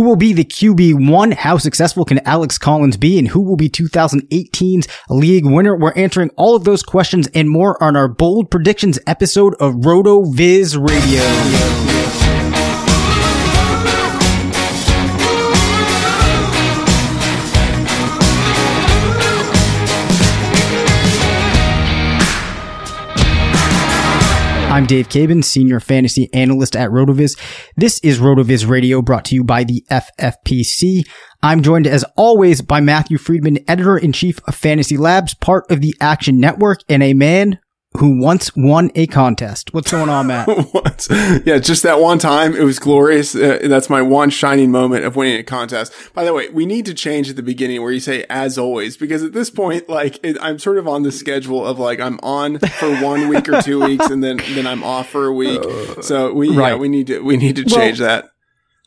Who will be the QB1? How successful can Alex Collins be? And who will be 2018's league winner? We're answering all of those questions and more on our bold predictions episode of RotoViz Radio. I'm Dave Caban, Senior Fantasy Analyst at RotoViz. This is RotoViz Radio brought to you by the FFPC. I'm joined as always by Matthew Freedman, Editor-in-Chief of Fantasy Labs, part of the Action Network, and a man who once won a contest. What's going on, Matt? yeah, just that one time. It was glorious. Uh, that's my one shining moment of winning a contest. By the way, we need to change at the beginning where you say as always, because at this point, like it, I'm sort of on the schedule of like I'm on for one week or two weeks and then, then I'm off for a week. So we, right. yeah, we need to, we need to change well, that.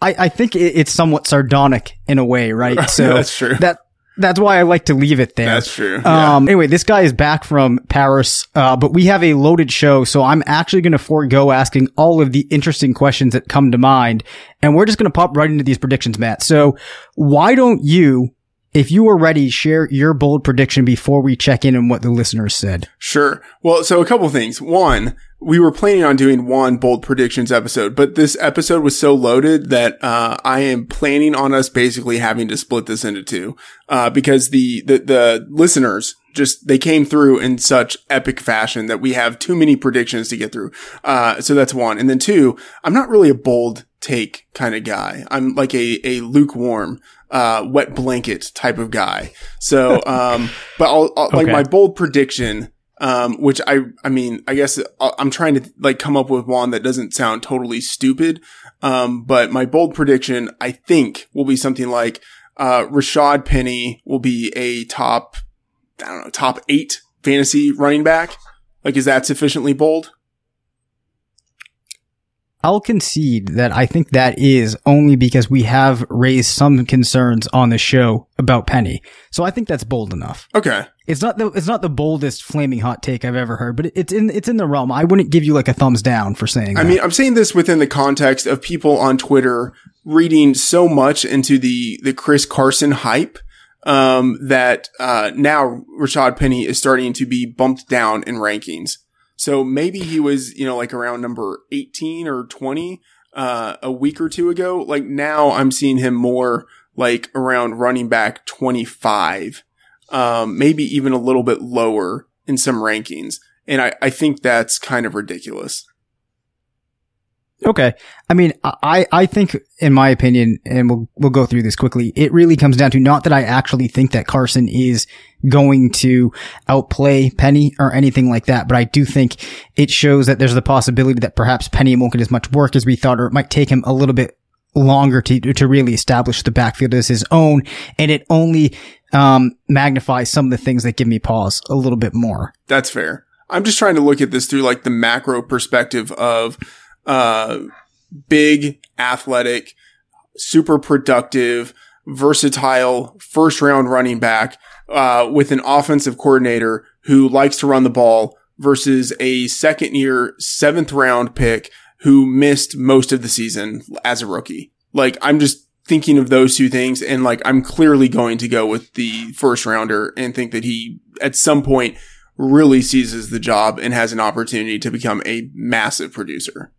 I, I think it's somewhat sardonic in a way, right? So that's true. That that's why I like to leave it there. That's true. Yeah. Um, anyway, this guy is back from Paris, uh, but we have a loaded show, so I'm actually going to forego asking all of the interesting questions that come to mind, and we're just going to pop right into these predictions, Matt. So why don't you, if you are ready, share your bold prediction before we check in on what the listeners said? Sure. Well, so a couple things. One, we were planning on doing one bold predictions episode, but this episode was so loaded that uh, I am planning on us basically having to split this into two uh, because the, the the listeners just they came through in such epic fashion that we have too many predictions to get through. Uh, so that's one, and then two, I'm not really a bold take kind of guy. I'm like a a lukewarm. Uh, wet blanket type of guy. So, um, but I'll, I'll okay. like my bold prediction um, which I, I mean, I guess uh, I'm trying to like come up with one that doesn't sound totally stupid. Um, but my bold prediction, I think, will be something like, uh, Rashad Penny will be a top, I don't know, top eight fantasy running back. Like, is that sufficiently bold? I'll concede that I think that is only because we have raised some concerns on the show about Penny. So I think that's bold enough. Okay. It's not the it's not the boldest flaming hot take I've ever heard, but it's in it's in the realm. I wouldn't give you like a thumbs down for saying. I that. mean, I'm saying this within the context of people on Twitter reading so much into the the Chris Carson hype um, that uh, now Rashad Penny is starting to be bumped down in rankings. So maybe he was, you know, like around number 18 or 20 uh, a week or two ago. Like now I'm seeing him more like around running back 25 um, maybe even a little bit lower in some rankings. And I, I think that's kind of ridiculous. Okay. I mean, I, I think, in my opinion, and we'll, we'll go through this quickly, it really comes down to not that I actually think that Carson is going to outplay Penny or anything like that, but I do think it shows that there's the possibility that perhaps Penny won't get as much work as we thought, or it might take him a little bit longer to, to really establish the backfield as his own. And it only, um, magnifies some of the things that give me pause a little bit more. That's fair. I'm just trying to look at this through like the macro perspective of, uh, big, athletic, super productive, versatile first round running back, uh, with an offensive coordinator who likes to run the ball versus a second year, seventh round pick who missed most of the season as a rookie. Like, I'm just thinking of those two things and like, I'm clearly going to go with the first rounder and think that he at some point really seizes the job and has an opportunity to become a massive producer.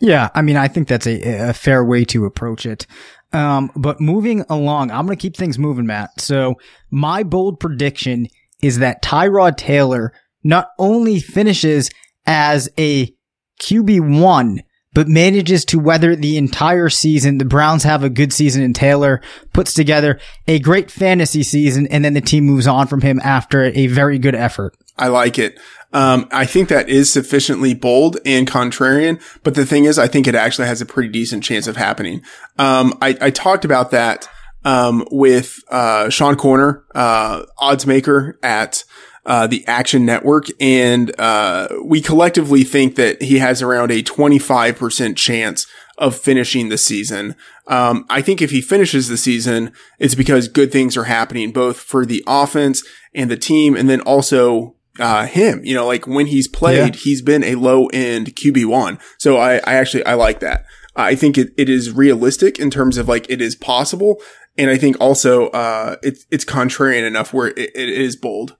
Yeah, I mean, I think that's a, a fair way to approach it. Um, but moving along, I'm going to keep things moving, Matt. So my bold prediction is that Tyrod Taylor not only finishes as a QB1, but manages to weather the entire season. The Browns have a good season and Taylor puts together a great fantasy season and then the team moves on from him after a very good effort. I like it. Um, I think that is sufficiently bold and contrarian, but the thing is, I think it actually has a pretty decent chance of happening. Um, I, I, talked about that, um, with, uh, Sean Koerner, uh, odds maker at, uh, the Action Network, and uh, we collectively think that he has around a 25% chance of finishing the season. Um, I think if he finishes the season, it's because good things are happening both for the offense and the team, and then also uh, him. You know, like when he's played, yeah. he's been a low end QB one. So I, I actually I like that. I think it, it is realistic in terms of like it is possible, and I think also uh, it's it's contrarian enough where it, it is bold.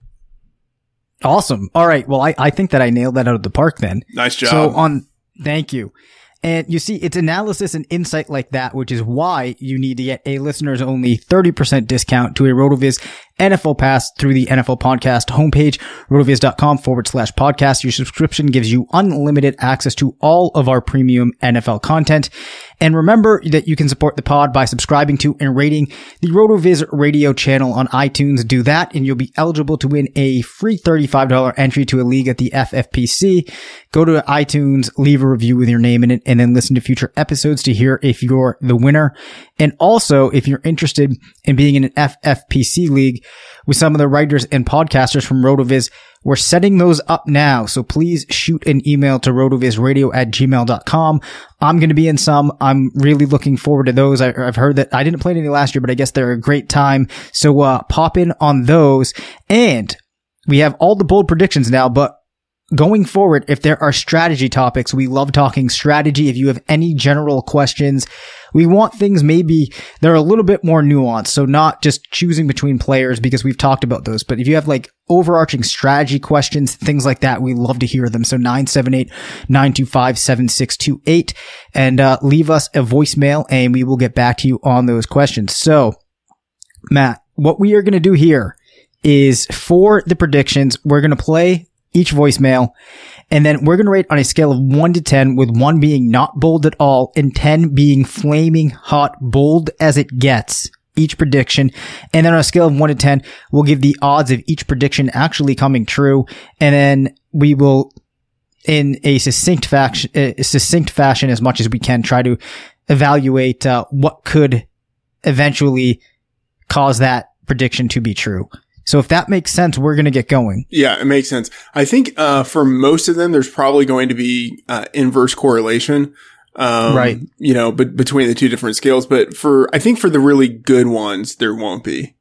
Awesome. All right. Well, I, I think that I nailed that out of the park then. Nice job. So on, thank you. And you see, it's analysis and insight like that, which is why you need to get a listeners only 30% discount to a RotoViz NFL Pass through the NFL Podcast homepage, rotoviz.com forward slash podcast. Your subscription gives you unlimited access to all of our premium NFL content. And remember that you can support the pod by subscribing to and rating the RotoViz radio channel on iTunes. Do that and you'll be eligible to win a free $35 entry to a league at the FFPC. Go to iTunes, leave a review with your name in it, and then listen to future episodes to hear if you're the winner. And also, if you're interested in being in an FFPC league with some of the writers and podcasters from RotoViz, we're setting those up now. So please shoot an email to rotovizradio at gmail.com. I'm going to be in some. I'm really looking forward to those. I, have heard that I didn't play any last year, but I guess they're a great time. So, uh, pop in on those. And we have all the bold predictions now, but going forward, if there are strategy topics, we love talking strategy. If you have any general questions, we want things maybe they're a little bit more nuanced. So not just choosing between players because we've talked about those, but if you have like overarching strategy questions, things like that, we love to hear them. So 978-925-7628 and, uh, leave us a voicemail and we will get back to you on those questions. So Matt, what we are going to do here is for the predictions, we're going to play each voicemail. And then we're going to rate on a scale of one to 10 with one being not bold at all and 10 being flaming hot, bold as it gets each prediction. And then on a scale of one to 10, we'll give the odds of each prediction actually coming true. And then we will in a succinct fashion, a succinct fashion as much as we can try to evaluate uh, what could eventually cause that prediction to be true. So if that makes sense, we're going to get going. Yeah, it makes sense. I think, uh, for most of them, there's probably going to be, uh, inverse correlation. Um, right. You know, but between the two different scales. But for, I think for the really good ones, there won't be.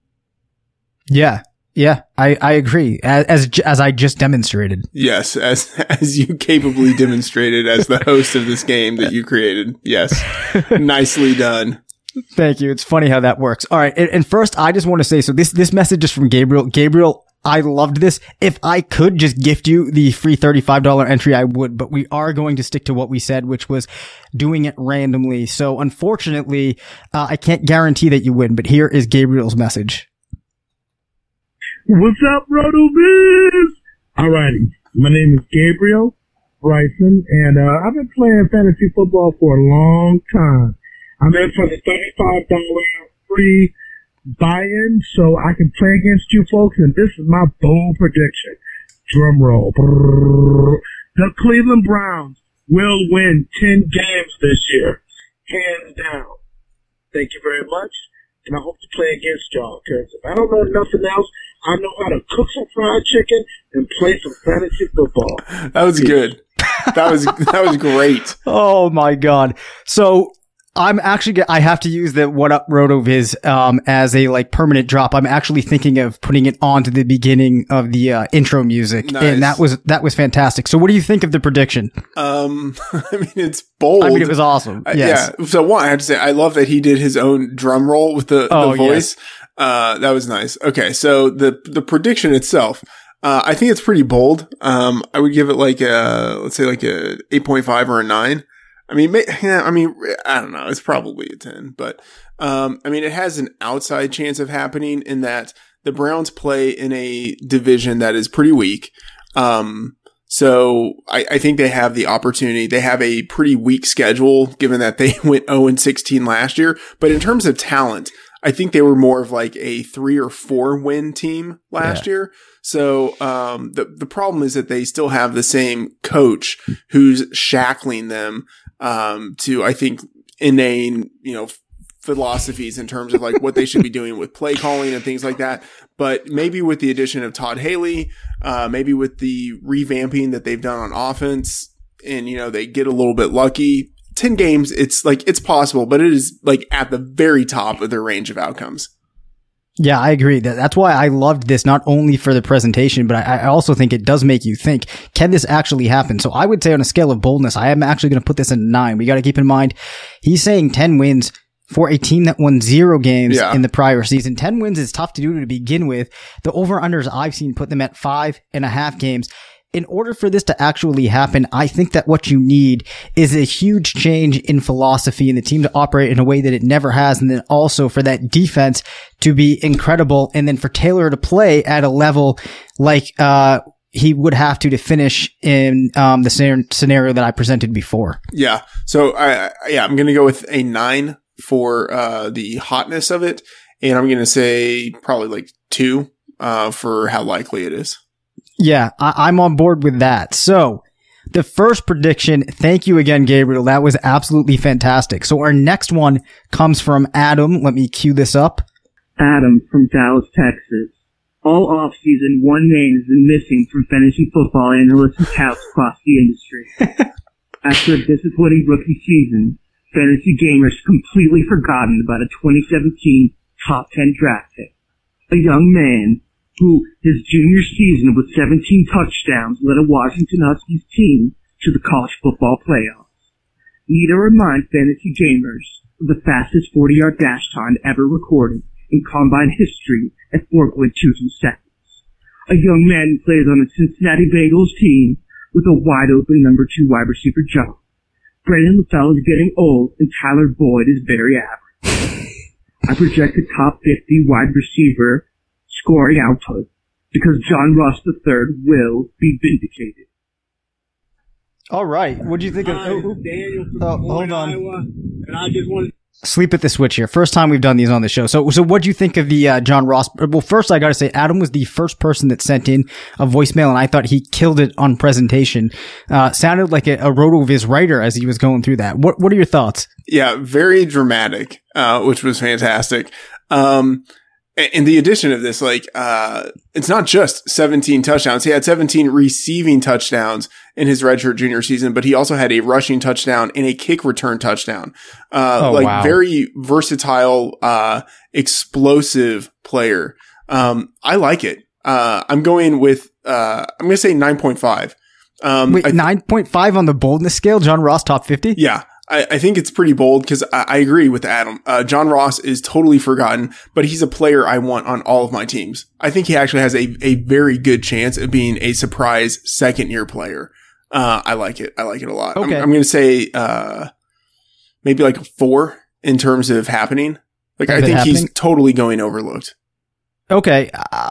Yeah. Yeah, I, I agree. As, as, as I just demonstrated. Yes, as as you capably demonstrated as the host of this game that you created. Yes, nicely done. Thank you. It's funny how that works. All right. And, and first, I just want to say, so this, this message is from Gabriel. Gabriel, I loved this. If I could just gift you the free $35 entry, I would, but we are going to stick to what we said, which was doing it randomly. So unfortunately, uh, I can't guarantee that you win, but here is Gabriel's message. What's up, RotoViz? Alrighty, my name is Gabriel Bryson, and uh, I've been playing fantasy football for a long time. I'm in for the $35 free buy-in so I can play against you folks, and this is my bold prediction. Drum roll. Brrr. The Cleveland Browns will win 10 games this year, hands down. Thank you very much, and I hope to play against y'all, because if I don't know nothing else, I know how to cook some fried chicken and play some fantasy football. That was good. That was that was great. Oh my god. So I'm actually get, I have to use the what up rotoviz um as a like permanent drop. I'm actually thinking of putting it onto the beginning of the uh, intro music Nice. and that was that was fantastic. So what do you think of the prediction? Um, I mean, it's bold. I mean it was awesome. Uh, Yeah. So one, I have to say, I love that he did his own drum roll with the, Oh, the voice. Uh, that was nice. Okay. So the, the prediction itself, uh, I think it's pretty bold. Um, I would give it like a, let's say like a 8.5 or a nine. I mean, yeah, I mean, I don't know. It's probably a 10, but, um, I mean, it has an outside chance of happening in that the Browns play in a division that is pretty weak. Um, so I, I think they have the opportunity. They have a pretty weak schedule given that they went 0 and 16 last year. But in terms of talent, I think they were more of like a three or four win team last year. So um, the the problem is that they still have the same coach who's shackling them um, to I think inane you know philosophies in terms of like what they should be doing with play calling and things like that. But maybe with the addition of Todd Haley, uh, maybe with the revamping that they've done on offense, and you know they get a little bit lucky. Ten games, it's like it's possible, but it is like at the very top of their range of outcomes. Yeah, I agree. That's why I loved this, not only for the presentation, but I, also think it does make you think, can this actually happen? So I would say on a scale of boldness, I am actually going to put this in nine. We got to keep in mind, he's saying 10 wins for a team that won zero games Yeah. in the prior season. 10 wins is tough to do to begin with. The over-unders I've seen put them at five and a half games. In order for this to actually happen, I think that what you need is a huge change in philosophy and the team to operate in a way that it never has. And then also for that defense to be incredible. And then for Taylor to play at a level like, uh, he would have to to finish in um, the scenario that I presented before. Yeah. So I, I yeah, I'm gonna go with a nine for uh, the hotness of it, and I'm gonna say probably like two uh, for how likely it is. Yeah, I- I'm on board with that. So, the first prediction, thank you again, Gabriel. That was absolutely fantastic. So, our next one comes from Adam. Let me cue this up. Adam from Dallas, Texas. All offseason, one name has been missing from fantasy football analysts and touts across the industry. After a disappointing rookie season, fantasy gamers completely forgotten about a 2017 top 10 draft pick. A young man who his junior season with 17 touchdowns led a Washington Huskies team to the college football playoffs. Need to remind fantasy gamers of the fastest 40 yard dash time ever recorded in combine history at 4.22 seconds. A young man who plays on the Cincinnati Bengals team with a wide open number two wide receiver job. Brandon LaFell is getting old and Tyler Boyd is very average. I project a top 50 wide receiver scoring output because John Ross III will be vindicated. All right. What do you think of Hi, oh, Daniel oh, hold on. Iowa, and I just wanted sleep at the switch here? First time we've done these on the show. So, so what do you think of the uh, John Ross? Well, first I got to say, Adam was the first person that sent in a voicemail, and I thought he killed it on presentation. Uh, sounded like a, a Rotoviz writer as he was going through that. What What are your thoughts? Yeah, very dramatic, uh, which was fantastic. Um, a- and the addition of this, like, uh, it's not just 17 touchdowns. He had 17 receiving touchdowns in his redshirt junior season, but he also had a rushing touchdown and a kick return touchdown. Uh, Oh, like wow. very versatile, uh, explosive player. Um, I like it. Uh, I'm going with, uh, I'm going to say 9.5. Um, Wait, I- nine point five on the boldness scale. John Ross top fifty. yeah, I, I think it's pretty bold because I, I agree with Adam. Uh, John Ross is totally forgotten, but he's a player I want on all of my teams. I think he actually has a, a very good chance of being a surprise second year player. Uh, I like it. I like it a lot. I'm, Okay. I'm going to say uh, maybe like a four in terms of happening. Like Of I think happening? he's totally going overlooked. Okay. Uh,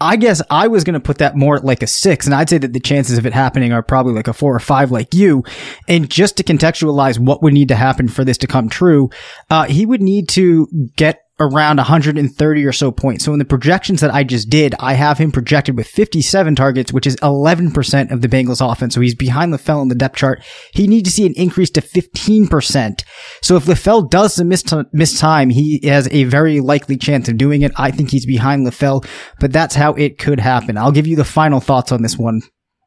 I guess I was going to put that more like a six, and I'd say that the chances of it happening are probably like a four or five, like you. And just to contextualize what would need to happen for this to come true, uh, he would need to get around 130 or so points. So in the projections that I just did, I have him projected with 57 targets, which is 11% of the Bengals offense. So he's behind LaFell in the depth chart. He needs to see an increase to 15%. So if LaFell does miss, t- miss time, he has a very likely chance of doing it. I think he's behind LaFell, but that's how it could happen. I'll give you the final thoughts on this one.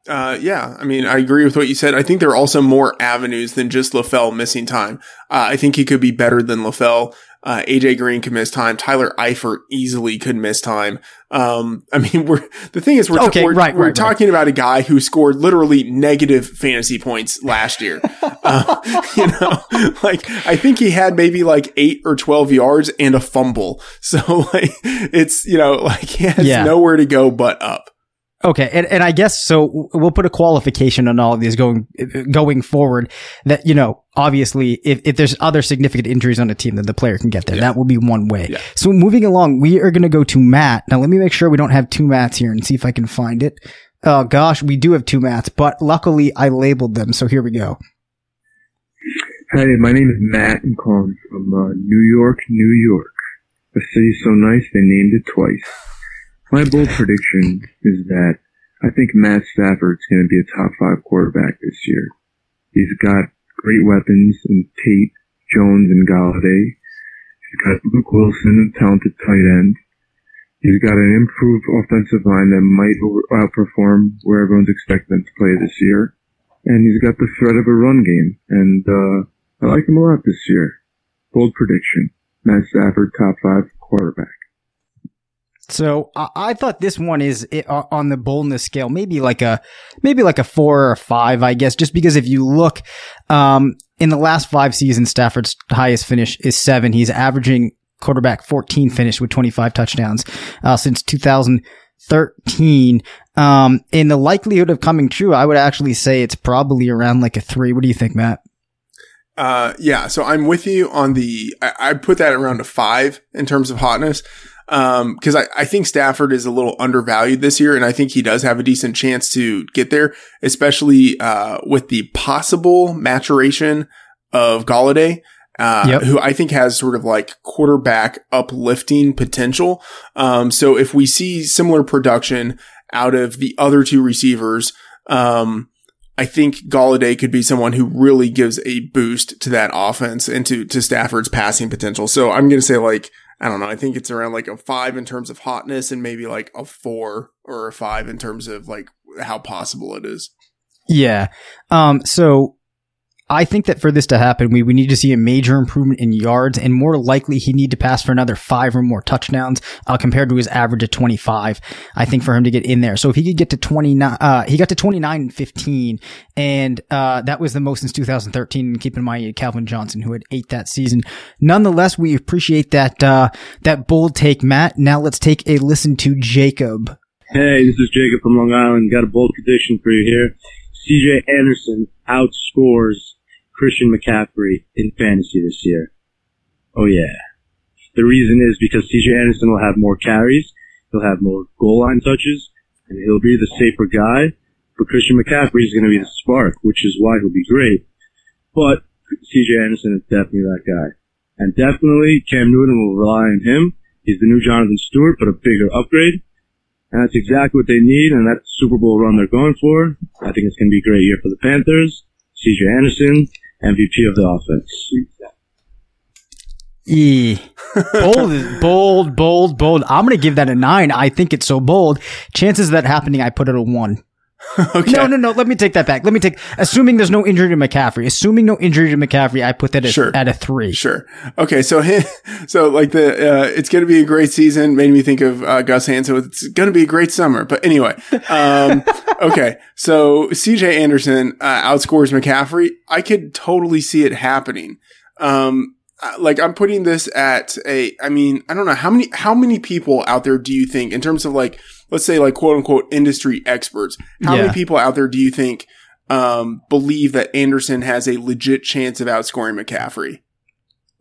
Uh, yeah, I mean, I agree with what you said. I think there are also more avenues than just LaFell missing time. Uh, I think he could be better than LaFell. Uh, AJ Green could miss time. Tyler Eifert easily could miss time. Um, I mean, we're, the thing is, we're, Okay, we're, right, we're right, talking about a guy who scored literally negative fantasy points last year. uh, you know, like, I think he had maybe like eight or 12 yards and a fumble. So like, it's, you know, like he has Yeah. nowhere to go but up. Okay, and, and I guess so. We'll put a qualification on all of these going going forward. That you know, obviously, if, if there's other significant injuries on a team, then the player can get there. That will be one way. Yeah. So moving along, we are going to go to Matt. Now, let me make sure we don't have two Matts here and see if I can find it. Oh gosh, we do have two Matts, but luckily I labeled them. So here we go. Hi, my name is Matt. And I'm calling from uh, New York, New York. A city so nice they named it twice. My bold prediction is that I think Matt Stafford's going to be a top five quarterback this year. He's got great weapons in Tate, Jones, and Golladay. He's got Luke Willson, a talented tight end. He's got an improved offensive line that might outperform where everyone's expecting them to play this year. And he's got the threat of a run game. And, uh, I like him a lot this year. Bold prediction. Matt Stafford, top five quarterback. So I, I thought this one is i- on the boldness scale, maybe like a maybe like a four or a five, I guess, just because if you look um, in the last five seasons, Stafford's highest finish is seven. He's averaging quarterback 14 finish with 25 touchdowns uh, since 2013. Um, in the likelihood of coming true, I would actually say it's probably around like a three. What do you think, Matt? Uh, yeah, so I'm with you on the, I, I put that around a five in terms of hotness. Um, cause I, I think Stafford is a little undervalued this year and I think he does have a decent chance to get there, especially, uh, with the possible maturation of Golladay. Uh, Yep. who I think has sort of like quarterback uplifting potential. Um, so if we see similar production out of the other two receivers, um, I think Golladay could be someone who really gives a boost to that offense and to, to Stafford's passing potential. So I'm going to say like, I don't know. I think it's around like a five in terms of hotness and maybe like a four or a five in terms of like how possible it is. Yeah. Um, so I think that for this to happen, we, we need to see a major improvement in yards and more likely he need to pass for another five or more touchdowns, uh, compared to his average of 25. I think for him to get in there. So if he could get to 29, uh, he got to 29 and 15 and, uh, that was the most since 2013. And keep in mind, Calvin Johnson who had eight that season. Nonetheless, we appreciate that, uh, that bold take, Matt. Now let's take a listen to Jacob. Hey, this is Jacob from Long Island. Got a bold prediction for you here. CJ Anderson outscores Christian McCaffrey in fantasy this year. Oh yeah. The reason is because CJ Anderson will have more carries, he'll have more goal line touches, and he'll be the safer guy. But Christian McCaffrey is going to be the spark, which is why he'll be great. But CJ Anderson is definitely that guy. And definitely Cam Newton will rely on him. He's the new Jonathan Stewart, but a bigger upgrade. And that's exactly what they need, and that's the Super Bowl run they're going for. I think it's going to be a great year for the Panthers. CJ Anderson, MVP of the offense. E. Bold, bold, bold, bold. I'm going to give that a nine. I think it's so bold. Chances of that happening, I put it a one. Okay. No, no, no. Let me take that back. Let me take, assuming there's no injury to McCaffrey, assuming no injury to McCaffrey, I put that at, Sure. at a three. Sure. Okay. So, so like the, uh, it's going to be a great season. Made me think of, uh, Gus Hansen. It's going to be a great summer. But anyway, um, okay. So CJ Anderson, uh, outscores McCaffrey. I could totally see it happening. Um, uh, like I'm putting this at a, I mean, I don't know how many, how many people out there do you think in terms of like, let's say like quote unquote industry experts, how Yeah. many people out there do you think, um, believe that Anderson has a legit chance of outscoring McCaffrey?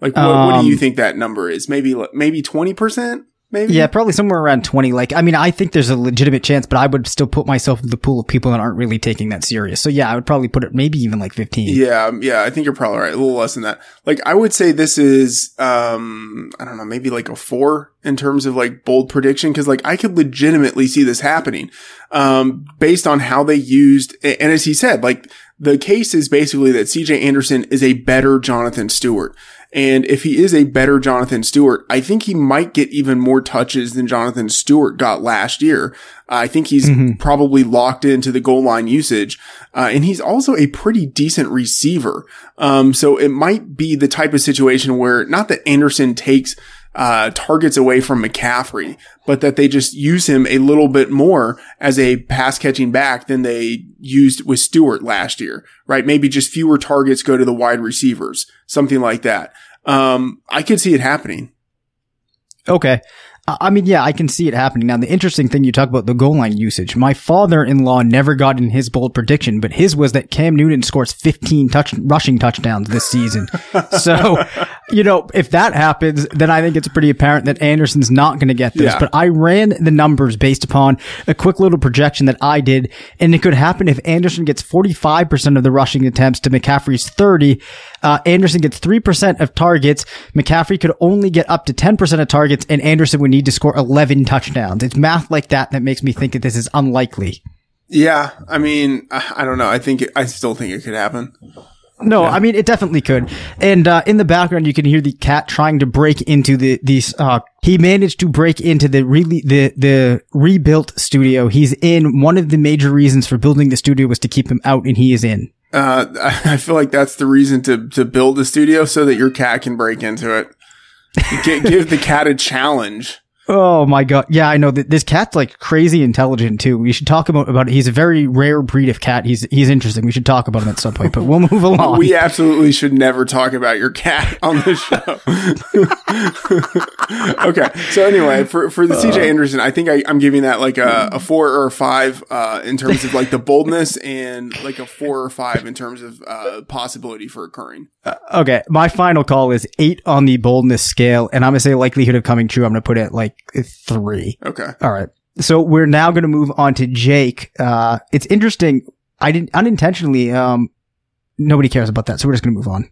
Like, what, what do you Um, think that number is? Maybe, maybe 20%? Maybe. Yeah, probably somewhere around 20. Like, I mean, I think there's a legitimate chance, but I would still put myself in the pool of people that aren't really taking that serious. So yeah, I would probably put it maybe even like 15. Yeah, um, yeah, I think you're probably right. A little less than that. Like, I would say this is, um, I don't know, maybe like a four in terms of like bold prediction. Cause like I could legitimately see this happening, um, based on how they used, and as he said, like the case is basically that CJ Anderson is a better Jonathan Stewart. And if he is a better Jonathan Stewart, I think he might get even more touches than Jonathan Stewart got last year. Uh, I think he's Mm-hmm. probably locked into the goal line usage. Uh, and he's also a pretty decent receiver. Um, so it might be the type of situation where not that Anderson takes uh, targets away from McCaffrey, but that they just use him a little bit more as a pass catching back than they used with Stewart last year, right? Maybe just fewer targets go to the wide receivers, something like that. Um, I could see it happening. Okay. I mean, yeah, I can see it happening. Now, the interesting thing you talk about the goal line usage. My father-in-law never got in his bold prediction, but his was that Cam Newton scores 15 touch rushing touchdowns this season. so, you know, if that happens, then I think it's pretty apparent that Anderson's not going to get this. Yeah. But I ran the numbers based upon a quick little projection that I did, and it could happen if Anderson gets 45% of the rushing attempts to McCaffrey's 30. Uh, Anderson gets 3% of targets. McCaffrey could only get up to 10% of targets, and Anderson would need to score 11 touchdowns. It's math like that that makes me think that this is unlikely. Yeah. I mean, I don't know. I think, it, I still think it could happen. No, I mean it definitely could. And uh, in the background, you can hear the cat trying to break into the these. Uh, he managed to break into the really the the rebuilt studio. He's in. One of the major reasons for building the studio was to keep him out, and he is in. Uh, I feel like that's the reason to, to build the studio so that your cat can break into it. Gi- give the cat a challenge. Oh my god! Yeah, I know that this cat's like crazy intelligent too. We should talk about about it. He's a very rare breed of cat. He's he's interesting. We should talk about him at some point. But we'll move along. We absolutely should never talk about your cat on the show. okay. So anyway, for, for the CJ Anderson, I think I, I'm giving that like a, a four or a five, uh, in terms of like the boldness and like a four or five in terms of, uh, possibility for occurring. Okay, my final call is eight on the boldness scale, and I'm gonna say likelihood of coming true. I'm gonna put it like three. Okay. All right. So we're now gonna move on to Jake. Uh, it's interesting. I didn't unintentionally. Um, nobody cares about that, so we're just gonna move on.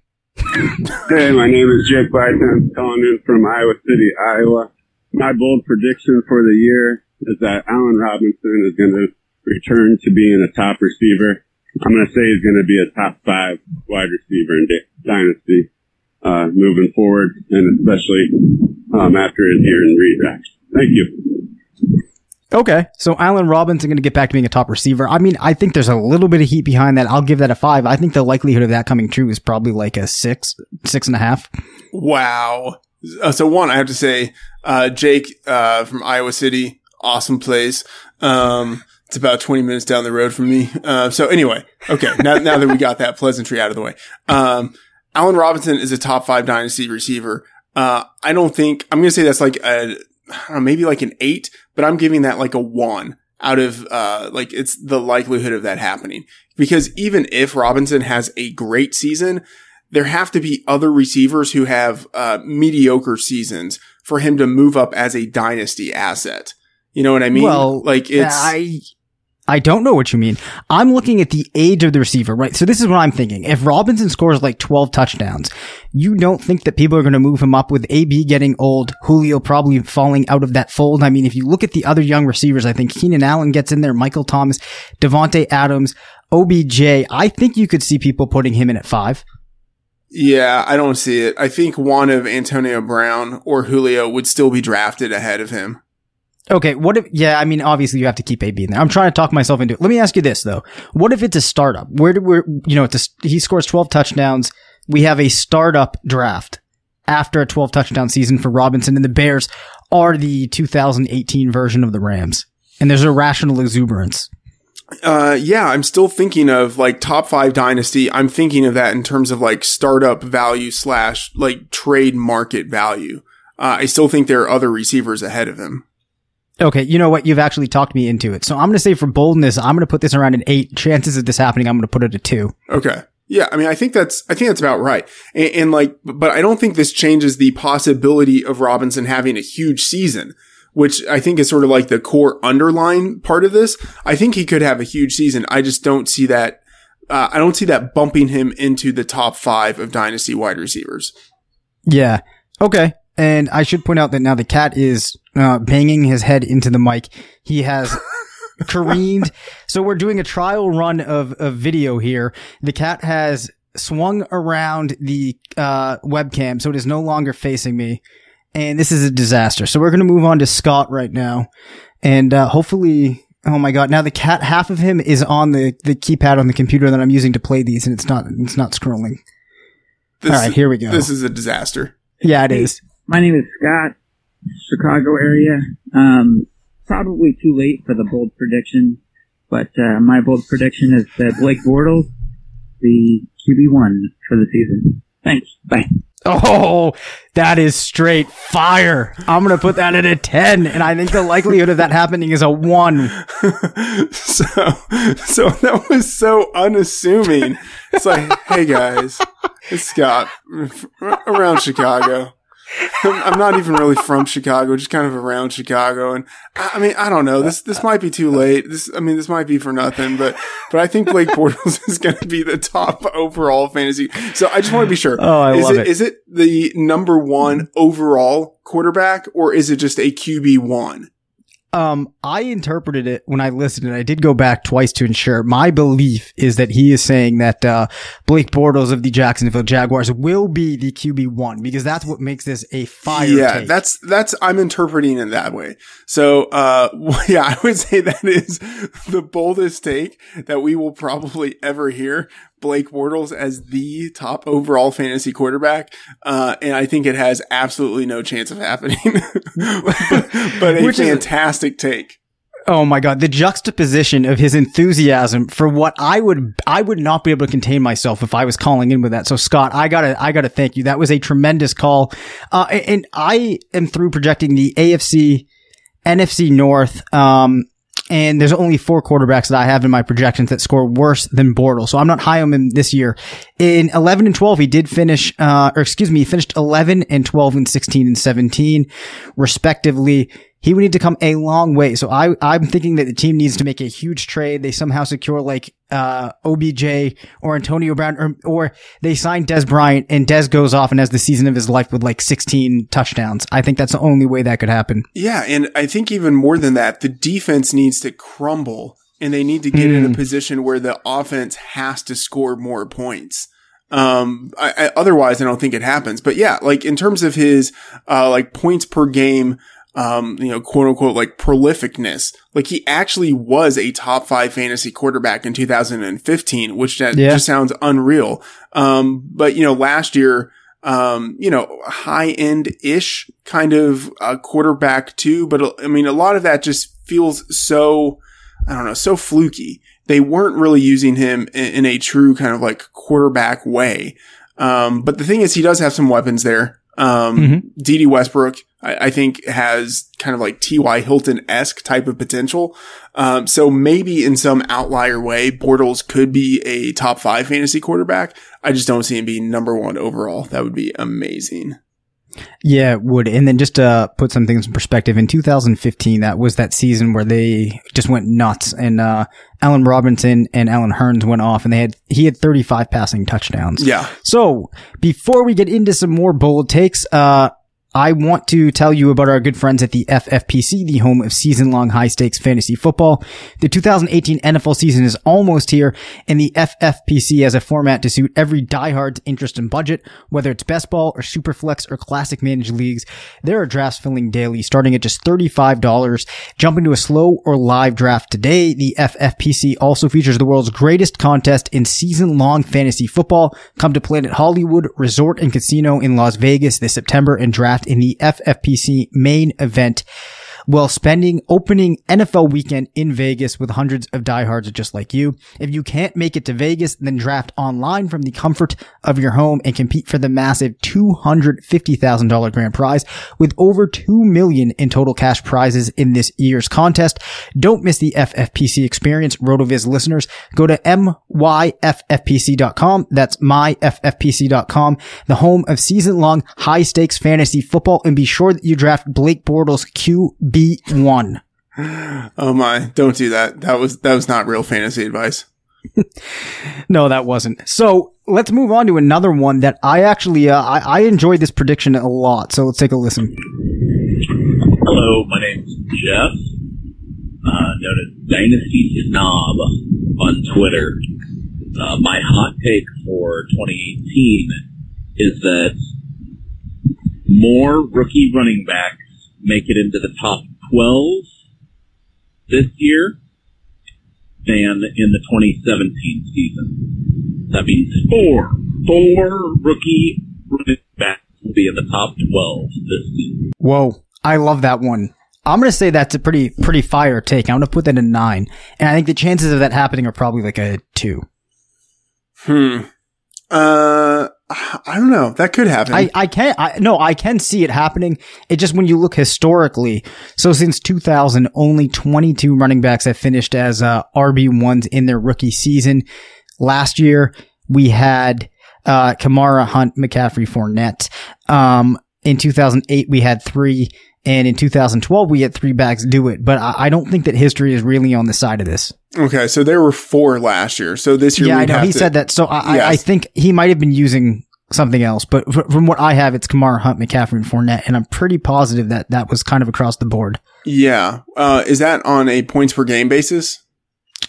Hey, my name is Jake Biden. I'm calling in from Iowa City, Iowa. My bold prediction for the year is that Allen Robinson is going to return to being a top receiver. I'm going to say he's going to be a top five wide receiver in D- Dynasty uh, moving forward, and especially um, after his year in Redraft. Thank you. Okay. So Allen Robinson going to get back to being a top receiver. I mean, I think there's a little bit of heat behind that. I'll give that a five. I think the likelihood of that coming true is probably like a six, six and a half. Wow. Uh, so one, I have to say, uh, Jake, uh, from Iowa City, awesome place. Um, it's about 20 minutes down the road from me. Uh, so anyway, okay. Now, now that we got that pleasantry out of the way, um, Allen Robinson is a top five dynasty receiver. Uh, I don't think, I'm going to say that's like a, I don't know, maybe like an eight, but I'm giving that like a one out of, uh, like it's the likelihood of that happening. Because even if Robinson has a great season, there have to be other receivers who have, uh, mediocre seasons for him to move up as a dynasty asset. You know what I mean? Well, like it's, I I don't know what you mean. I'm looking at the age of the receiver, right? So this is what I'm thinking. If Robinson scores like 12 touchdowns, you don't think that people are going to move him up with AB getting old, Julio probably falling out of that fold. I mean, if you look at the other young receivers, I think Keenan Allen gets in there, Michael Thomas, Davante Adams, OBJ. I think you could see people putting him in at five. yeah, I don't see it. I think one of Antonio Brown or Julio would still be drafted ahead of him. Okay, what if, yeah, I mean, obviously you have to keep AB in there. I'm trying to talk myself into it. Let me ask you this though. What if it's a startup? Where do we, you know, it's a, he scores 12 touchdowns. We have a startup draft after a 12 touchdown season for Robinson and the Bears are the 2018 version of the Rams. And there's a rational exuberance. Uh, yeah, I'm still thinking of like top five dynasty. I'm thinking of that in terms of like startup value slash like trade market value. Uh, I still think there are other receivers ahead of him. Okay, you know what? You've actually talked me into it. So I'm going to say for boldness, I'm going to put this around an eight. Chances of this happening, I'm going to put it at two. Okay. Yeah, I mean, I think that's I think that's about right, and, and, like, but I don't think this changes the possibility of Robinson having a huge season, which I think is sort of like the core underlying part of this. I think he could have a huge season. I just don't see that. Uh, I don't see that bumping him into the top five of dynasty wide receivers. Yeah. Okay. And I should point out that now the cat is uh, banging his head into the mic. He has careened. So we're doing a trial run of, of video here. The cat has swung around the uh, webcam, so it is no longer facing me. And this is a disaster. So we're going to move on to Scott right now. And uh, hopefully, oh my God, now the cat, half of him is on the, the keypad on the computer that I'm using to play these, and it's not, it's not scrolling. This, All right, here we go. This is a disaster. Yeah, it is. My name is Scott, Chicago area. Um, probably too late for the bold prediction, but uh, my bold prediction is that Blake Bortles, the QB1 for the season. Thanks. Bye. Oh, that is straight fire. I'm going to put that at a 10. And I think the likelihood of that happening is a one. so, so that was so unassuming. It's like, hey guys, it's Scott around Chicago. I'm not even really from Chicago, just kind of around Chicago. And I mean, I don't know. This this might be too late. This, I mean, this might be for nothing. But but I think Blake Bortles is going to be the top overall fantasy. So I just want to be sure. Oh, I is love it, it. Is it the number one overall quarterback, or is it just a QB one? Um, I interpreted it when I listened, and I did go back twice to ensure. My belief is that he is saying that uh, Blake Bortles of the Jacksonville Jaguars will be the QB one because that's what makes this a fire. yeah, take. that's that's I'm interpreting it that way. So uh yeah, I would say that is the boldest take that we will probably ever hear. Blake Bortles as the top overall fantasy quarterback, uh, and I think it has absolutely no chance of happening. but, but a Which is- fantastic take. Oh my god, the juxtaposition of his enthusiasm for what I would I would not be able to contain myself if I was calling in with that. So Scott, I gotta I gotta thank you. That was a tremendous call. Uh, and I am through projecting the AFC, NFC North. Um, and there's only four quarterbacks that I have in my projections that score worse than Bortles. So I'm not high on him this year. In 11 and 12, he did finish, uh, or excuse me, he finished 11 and 12 and 16 and 17, respectively. He would need to come a long way. So I, I'm thinking that the team needs to make a huge trade. They somehow secure like, uh, OBJ or Antonio Brown or, or they sign Dez Bryant and Dez goes off and has the season of his life with like 16 touchdowns. I think that's the only way that could happen. Yeah, and I think even more than that, the defense needs to crumble and they need to get in a position where the offense has to score more points. Um, I, I, otherwise, I don't think it happens. But yeah, like in terms of his, uh, like points per game, um, you know, quote unquote, like prolificness, like he actually was a top five fantasy quarterback in 2015, which that Yeah. just sounds unreal. Um, but you know, last year, um, you know, high end ish kind of uh, quarterback too. But I mean, a lot of that just feels so, I don't know, so fluky. They weren't really using him in, in a true kind of like quarterback way. Um, but the thing is, he does have some weapons there. Um, Mhm. Dede Westbrook, I, I think has kind of like T.Y. Hilton-esque type of potential. Um, so maybe in some outlier way, Bortles could be a top five fantasy quarterback. I just don't see him being number one overall. That would be amazing. Yeah, it would. And then just to put some things in perspective, in 2015, that was that season where they just went nuts and, uh, Allen Robinson and Allen Hurns went off and they had, he had 35 passing touchdowns. Yeah. So before we get into some more bold takes, uh, I want to tell you about our good friends at the FFPC, the home of season long high stakes fantasy football. The 2018 NFL season is almost here and the FFPC has a format to suit every diehard's interest and budget, whether it's best ball or super flex or classic managed leagues. There are drafts filling daily starting at just $35. Jump into a slow or live draft today. The FFPC also features the world's greatest contest in season long fantasy football. Come to Planet Hollywood Resort and Casino in Las Vegas this September and draft in the FFPC main event while spending opening NFL weekend in Vegas with hundreds of diehards just like you. If you can't make it to Vegas, then draft online from the comfort of your home and compete for the massive $250,000 grand prize with over 2 million in total cash prizes in this year's contest. Don't miss the FFPC experience. RotoViz listeners, go to myffpc.com. That's myffpc.com, the home of season long high stakes fantasy football. And be sure that you draft Blake Bortles QB1. Oh my, don't do that. That was, that was not real fantasy advice. No, that wasn't. So let's move on to another one that I actually, uh, I, I enjoyed this prediction a lot. So let's take a listen. Hello, my name's Jeff, uh, known as Dynasty Snob on Twitter. Uh, my hot take for 2018 is that more rookie running backs make it into the top 12 this year than in the 2017 season. That means four, four rookie running backs will be in the top 12 this season. Whoa. I love that one. I'm going to say that's a pretty, pretty fire take. I'm going to put that in nine. And I think the chances of that happening are probably like a two. Hmm. Uh, I don't know. That could happen. I, I can, I, no, I can see it happening. It just, when you look historically, so since 2000, only 22 running backs have finished as, uh, RB1s in their rookie season. Last year, we had, uh, Kamara, Hunt, McCaffrey, Fournette. Um, in 2008, we had three. And in 2012, we had three backs do it. But I, I don't think that history is really on the side of this. okay. So there were four last year. So this year, Yeah, I know. He to- said that. So I, I, I think he might have been using something else. But fr- from what I have, it's Kamara, Hunt, McCaffrey, and Fournette. And I'm pretty positive that that was kind of across the board. Yeah. Uh, is that on a points per game basis?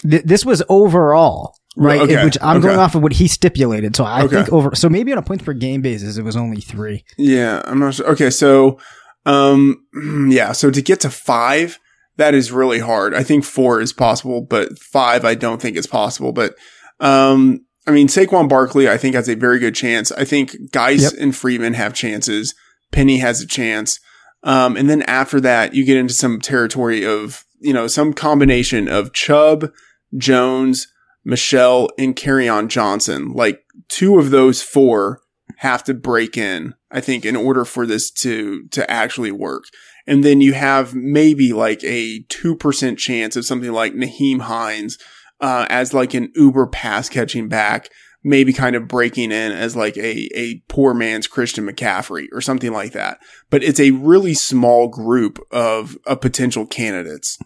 Th- this was overall. Right, Okay, which I'm okay. going off of what he stipulated. So I Okay. think over, so maybe on a points per game basis, it was only three. Yeah, I'm not sure. Okay, so um yeah, so to get to 5, that is really hard. I think 4 is possible, but 5 I don't think is possible, but um I mean Saquon Barkley I think has a very good chance. I think Guice Yep. and Freeman have chances. Penny has a chance. Um and then after that you get into some territory of, you know, some combination of Chubb, Jones, Michel and Kerryon Johnson. Like two of those four have to break in, I think, in order for this to, to actually work. And then you have maybe like a 2% chance of something like Nyheim Hines, uh, as like an uber pass catching back, maybe kind of breaking in as like a, a poor man's Christian McCaffrey or something like that. But it's a really small group of, of potential candidates.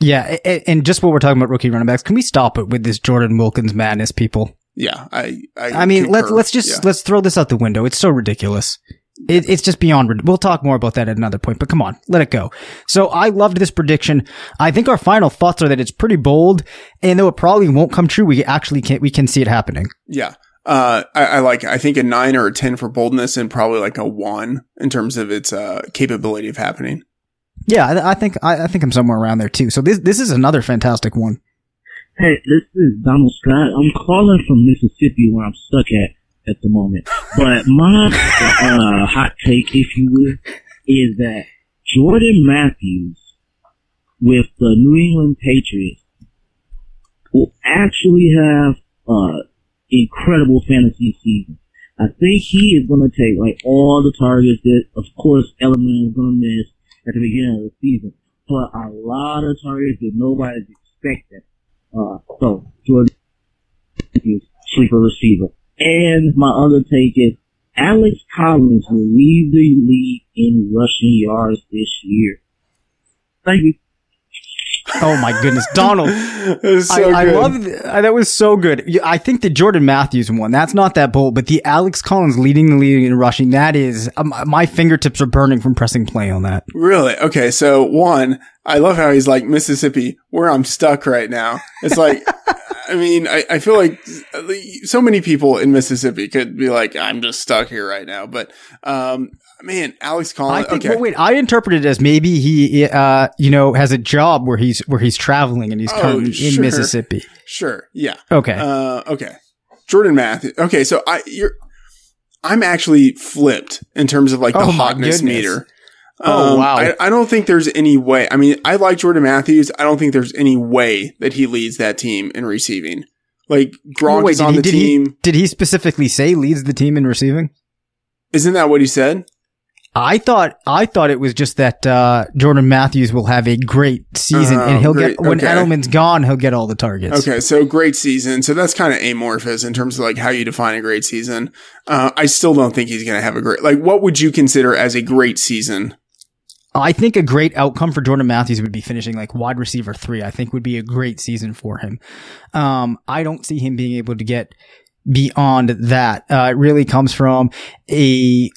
Yeah. And just what we're talking about rookie running backs, can we stop it with this Jordan Wilkins madness, people? Yeah. I, I, I mean, let's let's just Yeah. let's throw this out the window. It's so ridiculous. It, it's just beyond. We'll talk more about that at another point. But come on, let it go. So I loved this prediction. I think our final thoughts are that it's pretty bold, and though it probably won't come true, we actually can we can see it happening. Yeah. Uh, I, I like, I think a nine or a 10 for boldness and probably like a one in terms of its, uh, capability of happening. Yeah, I, I think I, I think I'm somewhere around there too. So this this is another fantastic one. Hey, this is Donald Scott. I'm calling from Mississippi where I'm stuck at at the moment. But my uh, hot take, if you will, is that Jordan Matthews with the New England Patriots will actually have uh incredible fantasy season. I think he is going to take like all the targets that, of course, Edelman is going to miss at the beginning of the season, but a lot of targets that nobody's expecting. Uh, so Jordan sleeper receiver. And my other take is Alex Collins will lead the league in rushing yards this year. Thank you. Oh my goodness, Donald! was I, so I love uh, that was so good. I think the Jordan Matthews one that's not that bold, but the Alex Collins leading the league in rushing that is um, my fingertips are burning from pressing play on that. Really? Okay. So one, I love how he's like Mississippi, where I'm stuck right now. It's like, I mean, I, I feel like so many people in Mississippi could be like, I'm just stuck here right now. But, um, man, Alex I Collins. think. okay. Well, wait, I interpreted it as maybe he, uh, you know, has a job where he's where he's traveling and he's Oh, currently in. Mississippi. Sure. Yeah. Okay. Uh, okay. Jordan Matthews. Okay. So I, you're, I'm actually flipped in terms of like the Oh hotness meter. Oh, Um, wow. I, I don't think there's any way. I mean, I like Jordan Matthews. I don't think there's any way that he leads that team in receiving. Like Gronk Wait, is on he, the did team. He, did he specifically say leads the team in receiving? Isn't that what he said? I thought I thought it was just that uh, Jordan Matthews will have a great season, Oh, and he'll great. get when Okay. Edelman's gone, he'll get all the targets. Okay, so great season. So that's kind of amorphous in terms of like how you define a great season. Uh, I still don't think he's going to have a great. Like, what would you consider as a great season? I think a great outcome for Jordan Matthews would be finishing like wide receiver three. I think would be a great season for him. Um, I don't see him being able to get beyond that. Uh, it really comes from a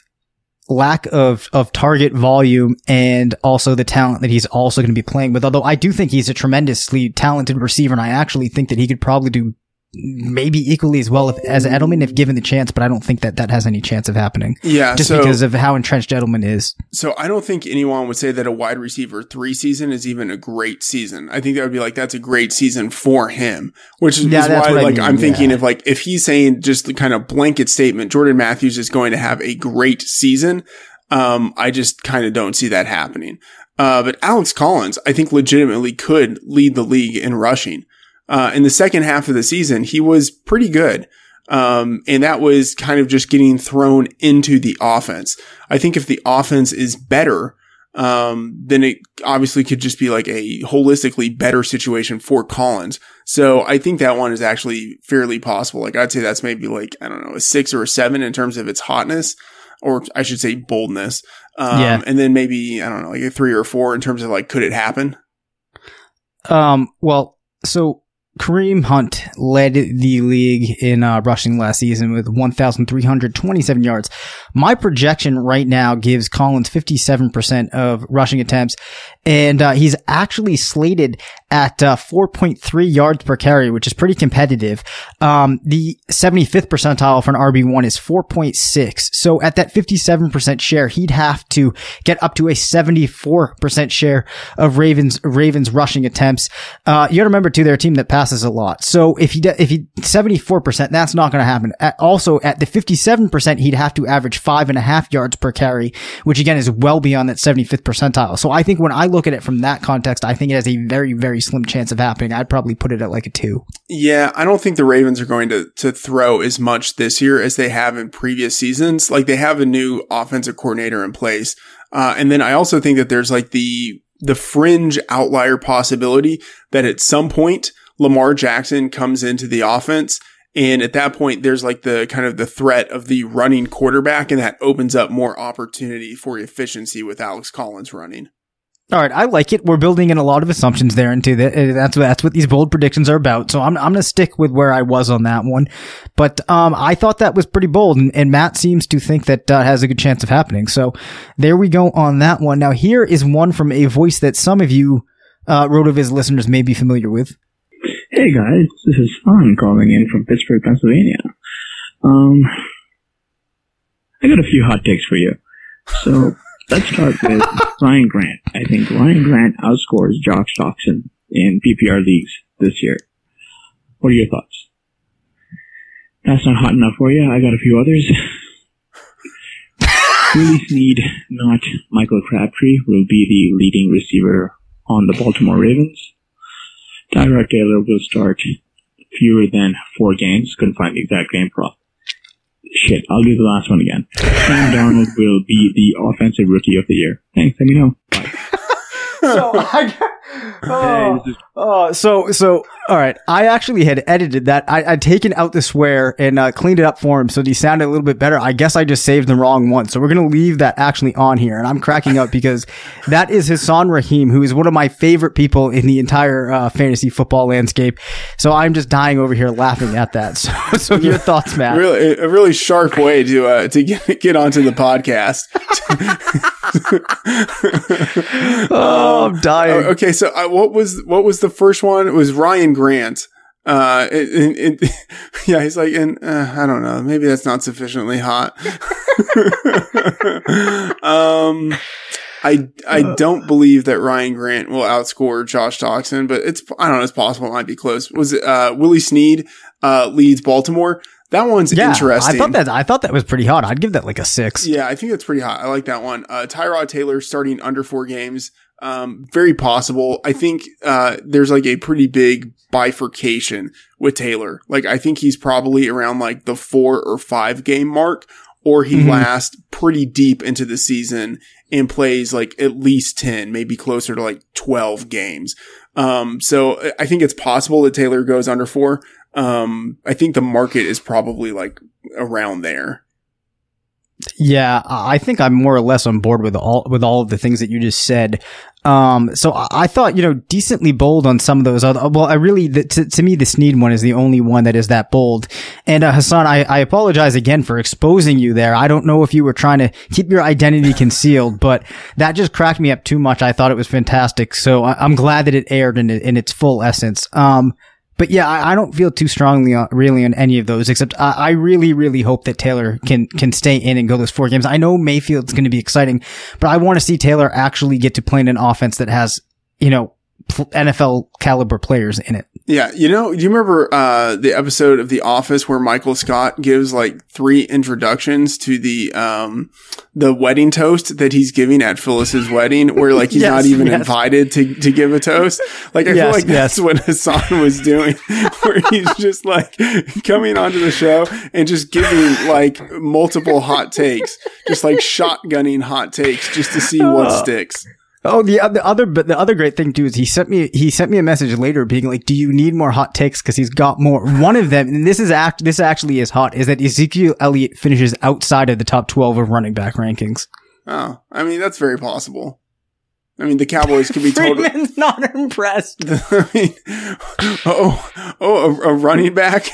lack of, of target volume and also the talent that he's also going to be playing with. Although I do think he's a tremendously talented receiver and I actually think that he could probably do maybe equally as well if, as Edelman if given the chance, but I don't think that that has any chance of happening. Yeah, Just so- because of how entrenched Edelman is. So I don't think anyone would say that a wide receiver three season is even a great season. I think that would be like that's a great season for him, which is, Yeah, is why what I like mean, I'm thinking yeah. of like if he's saying just the kind of blanket statement, Jordan Matthews is going to have a great season. Um, I just kind of don't see that happening. Uh, but Alex Collins, I think legitimately could lead the league in rushing. Uh, in the second half of the season, he was pretty good. Um, and that was kind of just getting thrown into the offense. I think if the offense is better, um, then it obviously could just be like a holistically better situation for Collins. So I think that one is actually fairly possible. Like I'd say that's maybe like, I don't know, a six or a seven in terms of its hotness, or I should say boldness. Um, Yeah. and then maybe, I don't know, like a three or four in terms of like, could it happen? Um, well, so Kareem Hunt led the league in uh, rushing last season with 1,327 yards. My projection right now gives Collins 57% of rushing attempts, and uh, he's actually slated at uh, 4.3 yards per carry, which is pretty competitive. Um, the 75th percentile for an RB1 is 4.6. So at that 57% share, he'd have to get up to a 74% share of Ravens Ravens rushing attempts. Uh, you got to remember too, they're a team that passes a lot. So if he de- if he 74%, that's not to happen. At, also at the 57%, he'd have to average five and a half yards per carry, which again is well beyond that 75th percentile. So I think when I look at it from that context, I think it has a very very slim chance of happening. I'd probably put it at like a two. Yeah, I don't think the Ravens are going to to throw as much this year as they have in previous seasons. Like they have a new offensive coordinator in place, uh, and then I also think that there's like the the fringe outlier possibility that at some point Lamar Jackson comes into the offense. And at that point, there's like the kind of the threat of the running quarterback, and that opens up more opportunity for efficiency with Alex Collins running. All right, I like it. We're building in a lot of assumptions there into that. uh, That's that's what these bold predictions are about. So I'm I'm gonna stick with where I was on that one. But um, I thought that was pretty bold, and, and Matt seems to think that uh, has a good chance of happening. So there we go on that one. Now here is one from a voice that some of you uh, RotoViz listeners may be familiar with. Hey guys, this is Fun calling in from Pittsburgh, Pennsylvania. Um, I got a few hot takes for you. So let's start with Ryan Grant. I think Ryan Grant outscores Josh Doctson in PPR leagues this year. What are your thoughts? That's not hot enough for you. I got a few others. Willie Snead, not Michael Crabtree, will be the leading receiver on the Baltimore Ravens. Tyrod Taylor will start fewer than four games. Couldn't find the exact game prop. Shit, I'll do the last one again. Sam Darnold will be the offensive rookie of the year. Thanks, let me know. Bye. So I oh, oh, so so all right. I actually had edited that. I, I'd taken out the swear and uh, cleaned it up for him, so he sounded a little bit better. I guess I just saved the wrong one, so we're gonna leave that actually on here. And I'm cracking up because that is Hassan Rahim, who is one of my favorite people in the entire uh, fantasy football landscape. So I'm just dying over here laughing at that. So, so your thoughts, Matt? Really, a really sharp way to uh, to get get onto the podcast. oh, I'm dying. Oh, okay, so uh, what was what was the first one? It was Ryan Grant. Uh, it, it, it- yeah, he's like, and uh, I don't know, maybe that's not sufficiently hot. um, I I don't believe that Ryan Grant will outscore Josh Doctson, but it's I don't know, it's possible it might be close. Was it uh, Willie Snead uh, leads Baltimore? That one's yeah, interesting. I thought that I thought that was pretty hot. I'd give that like a six. Yeah, I think that's pretty hot. I like that one. Uh, Tyrod Taylor starting under four games. Um, very possible. I think, uh, there's like a pretty big bifurcation with Taylor. Like, I think he's probably around like the four or five game mark or he Mhm. lasts pretty deep into the season and plays like at least 10, maybe closer to like 12 games. Um, so I think it's possible that Taylor goes under four. Um, I think the market is probably like around there. Yeah, I think I'm more or less on board with all with all of the things that you just said. Um, so I thought you know decently bold on some of those other. Well, I really the, to, to me the Snead one is the only one that is that bold. And uh, Hassan, I, I apologize again for exposing you there. I don't know if you were trying to keep your identity concealed, but that just cracked me up too much. I thought it was fantastic. So I, I'm glad that it aired in in its full essence. Um, but yeah, I, I don't feel too strongly on, really on any of those, except I, I really, really hope that Taylor can can stay in and go those four games. I know Mayfield's going to be exciting, but I want to see Taylor actually get to play in an offense that has, you know, NFL caliber players in it. Yeah, you know, do you remember uh, the episode of The Office where Michael Scott gives like three introductions to the um, the wedding toast that he's giving at Phyllis's wedding, where like he's Yes, not even yes. invited to to give a toast? Like I Yes, feel like that's what Hassan was doing, where he's just like coming onto the show and just giving like multiple hot takes, just like shotgunning hot takes just to see what Uh, sticks. Oh, the other, other, but the other great thing too is he sent me, he sent me a message later being like, do you need more hot takes? Cause he's got more. One of them, and this is act, this actually is hot, is that Ezekiel Elliott finishes outside of the top 12 of running back rankings. Oh, I mean that's very possible. I mean the Cowboys can be totally. Freedman's not impressed. I mean, oh, oh, a, a running back,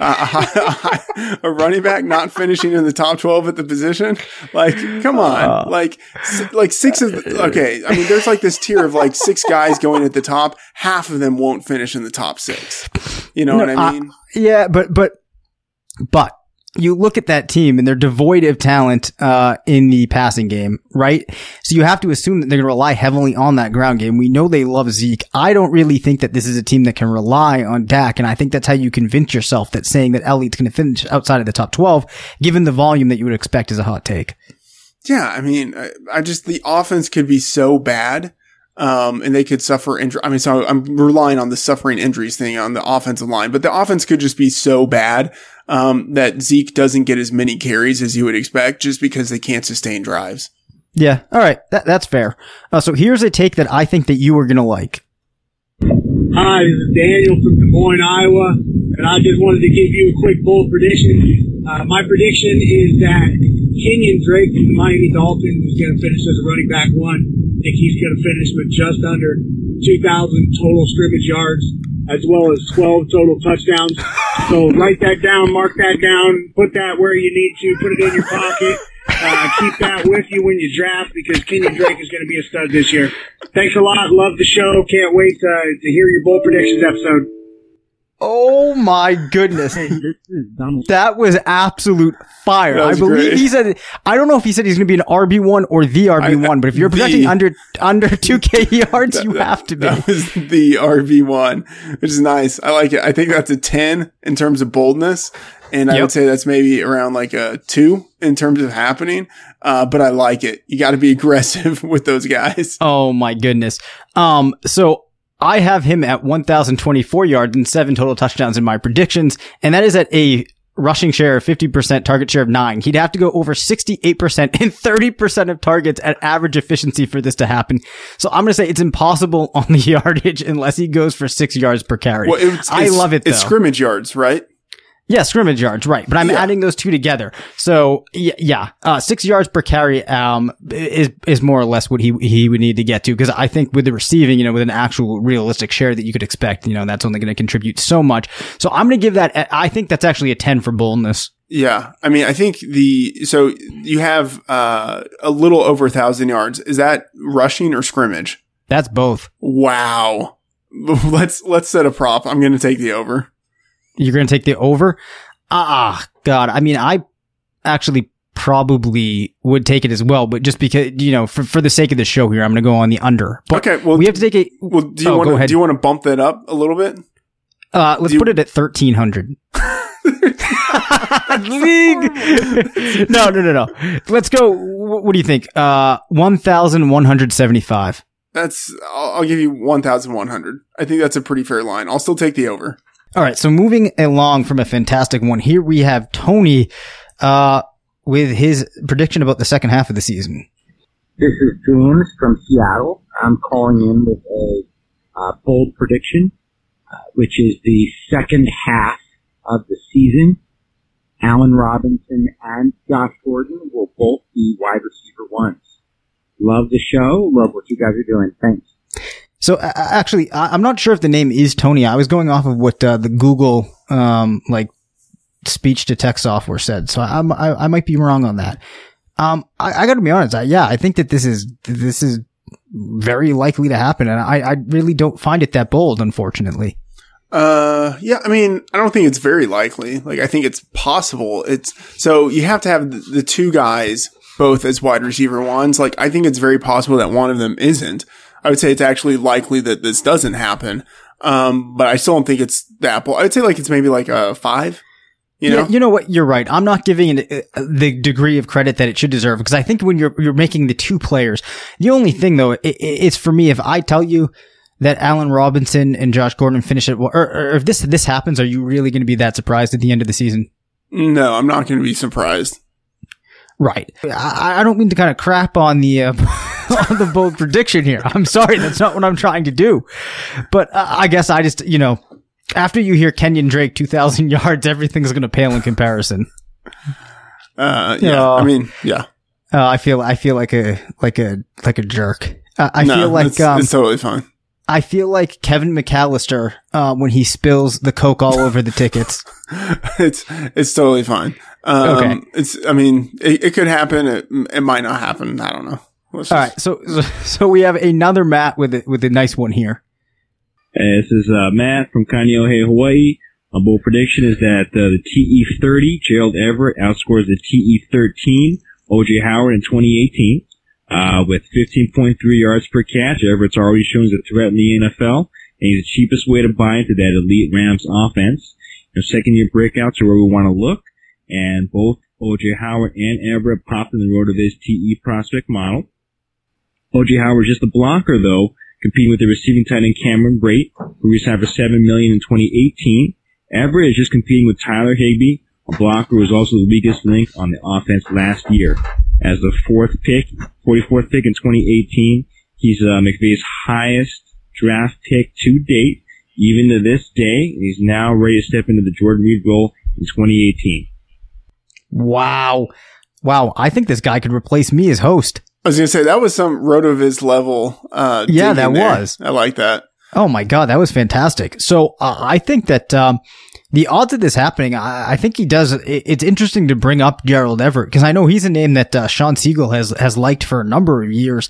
uh, a running back not finishing in the top twelve at the position. Like, come on, like, s- like six of. The, okay, I mean, there's like this tier of like six guys going at the top. Half of them won't finish in the top six. You know No, what I mean? yeah, but but but you look at that team and they're devoid of talent uh, in the passing game, right? So you have to assume that they're going to rely heavily on that ground game. We know they love Zeke. I don't really think that this is a team that can rely on Dak, and I think that's how you convince yourself that saying that Elliott's going to finish outside of the top twelve, given the volume that you would expect, is a hot take. Yeah, I mean, I, I just the offense could be so bad, um, and they could suffer injury. I mean, so I'm relying on the suffering injuries thing on the offensive line, but the offense could just be so bad um, that Zeke doesn't get as many carries as you would expect, just because they can't sustain drives. Yeah, all right, that, that's fair. Uh, so here's a take that I think that you are going to like. Hi, this is Daniel from Des Moines, Iowa, and I just wanted to give you a quick bold prediction. Uh, my prediction is that Kenyan Drake from the Miami Dolphins is going to finish as a running back one. I think he's going to finish with just under 2,000 total scrimmage yards, as well as 12 total touchdowns. So write that down, mark that down, put that where you need to, put it in your pocket. Uh, keep that with you when you draft because Kenyan Drake is going to be a stud this year. Thanks a lot. Love the show. Can't wait uh, to hear your bold predictions episode. Oh my goodness. That was absolute fire. Was I believe great. he said, I don't know if he said he's going to be an RB1 or the RB1, but if you're the- projecting under, under 2K yards, you have to be. That was the RB one, which is nice. I like it. I think that's a ten in terms of boldness, and I would say that's maybe around like a two in terms of happening. Uh, but I like it. You got to be aggressive with those guys. Oh my goodness. Um, so I have him at 1,024 yards and seven total touchdowns in my predictions, and that is at a rushing share of 50%, target share of nine. He'd have to go over 68% and 30% of targets at average efficiency for this to happen. So I'm going to say it's impossible on the yardage unless he goes for six yards per carry. Well, it's, I it's- love it though. It's scrimmage yards, right? Yeah, scrimmage yards, right. But I'm Yeah. adding those two together. So yeah, uh, six yards per carry, um, is, is more or less what he, he would need to get to. Cause I think with the receiving, you know, with an actual realistic share that you could expect, you know, that's only going to contribute so much. So I'm going to give that, I think that's actually a 10 for boldness. Yeah, I mean, I think the so you have uh, a little over a thousand yards. Is that rushing or scrimmage? That's both. Wow. Let's let's set a prop. I'm going to take the over. You're going to take the over? Ah, God. I mean, I actually probably would take it as well, but just because, you know, for, for the sake of the show here, I'm going to go on the under. But okay, well, we have to take it. well, do you Oh, want to do you want to bump that up a little bit? Uh, let's Do you- put it at thirteen hundred. League. no, no, no, no. Let's go. What do you think? Uh, one thousand one hundred seventy-five. That's I'll, I'll give you 1100. I think that's a pretty fair line. I'll still take the over. All right. So moving along from a fantastic one, here we have Tony. Uh, with his prediction about the second half of the season. This is James from Seattle. I'm calling in with a uh, bold prediction, uh, which is the second half of the season. Allen Robinson and Josh Gordon will both be wide receiver ones. Love the show. Love what you guys are doing. Thanks. So uh, actually, I- I'm not sure if the name is Tony. I was going off of what uh, the Google um, like speech to text software said. So I'm, I, I might be wrong on that. Um, I, I got to be honest. I, yeah, I think that this is this is very likely to happen, and I, I really don't find it that bold, unfortunately. Uh, yeah, I mean, I don't think it's very likely. Like, I think it's possible. It's so you have to have the, the two guys both as wide receiver ones. Like, I think it's very possible that one of them isn't. I would say it's actually likely that this doesn't happen. Um, but I still don't think it's that. bold. I would say like it's maybe like a five. You know, Yeah, you know what? You're right. I'm not giving it uh, the degree of credit that it should deserve because I think when you're you're making the two players, the only thing though, it, it- it's for me if I tell you that Allen Robinson and Josh Gordon finish it, or, or if this this happens, are you really going to be that surprised at the end of the season? no, I'm not going to be surprised. Right. I, I don't mean to kind of crap on the uh, on the bold prediction here. I'm sorry, that's not what I'm trying to do. But uh, I guess I just you know after you hear Kenyan Drake 2,000 yards, everything's going to pale in comparison. Uh, yeah, I mean, yeah. Uh, I feel I feel like a like a like a jerk. Uh, I No, feel like it's, um, it's totally fine. I feel like Kevin McCallister uh, when he spills the coke all over the tickets. it's it's totally fine. Um, Okay. It's I mean it, it could happen. It, it might not happen. I don't know. Let's All just- right, so so- so we have another Matt with a, with a nice one here. Hey, this is uh, Matt from Kaneohe, Hawaii. My bold prediction is that uh, the TE30 Gerald Everett outscores the TE13 OJ Howard in 2018 uh, with 15.3 yards per catch. Everett's already shown as a threat in the NFL, and he's the cheapest way to buy into that elite Rams offense. Their second year breakouts are where we want to look, and both OJ Howard and Everett popped in the RotoViz TE prospect model. OJ Howard is just a blocker though, competing with the receiving tight end Cameron Brate, who resigned for seven million in 2018. Everett is just competing with Tyler Higbee, a blocker who was also the weakest link on the offense last year. As the fourth pick, 44th pick in 2018, he's uh, McVay's highest draft pick to date. Even to this day, he's now ready to step into the Jordan Reed role in 2018. Wow, wow! I think this guy could replace me as host. I was gonna say that was some RotoViz level. Uh, Yeah, that there. was. I like that. Oh my god, that was fantastic. So uh, I think that um, the odds of this happening, I, I think he does. It, it's interesting to bring up Gerald Everett because I know he's a name that uh, Shawn Siegele has has liked for a number of years.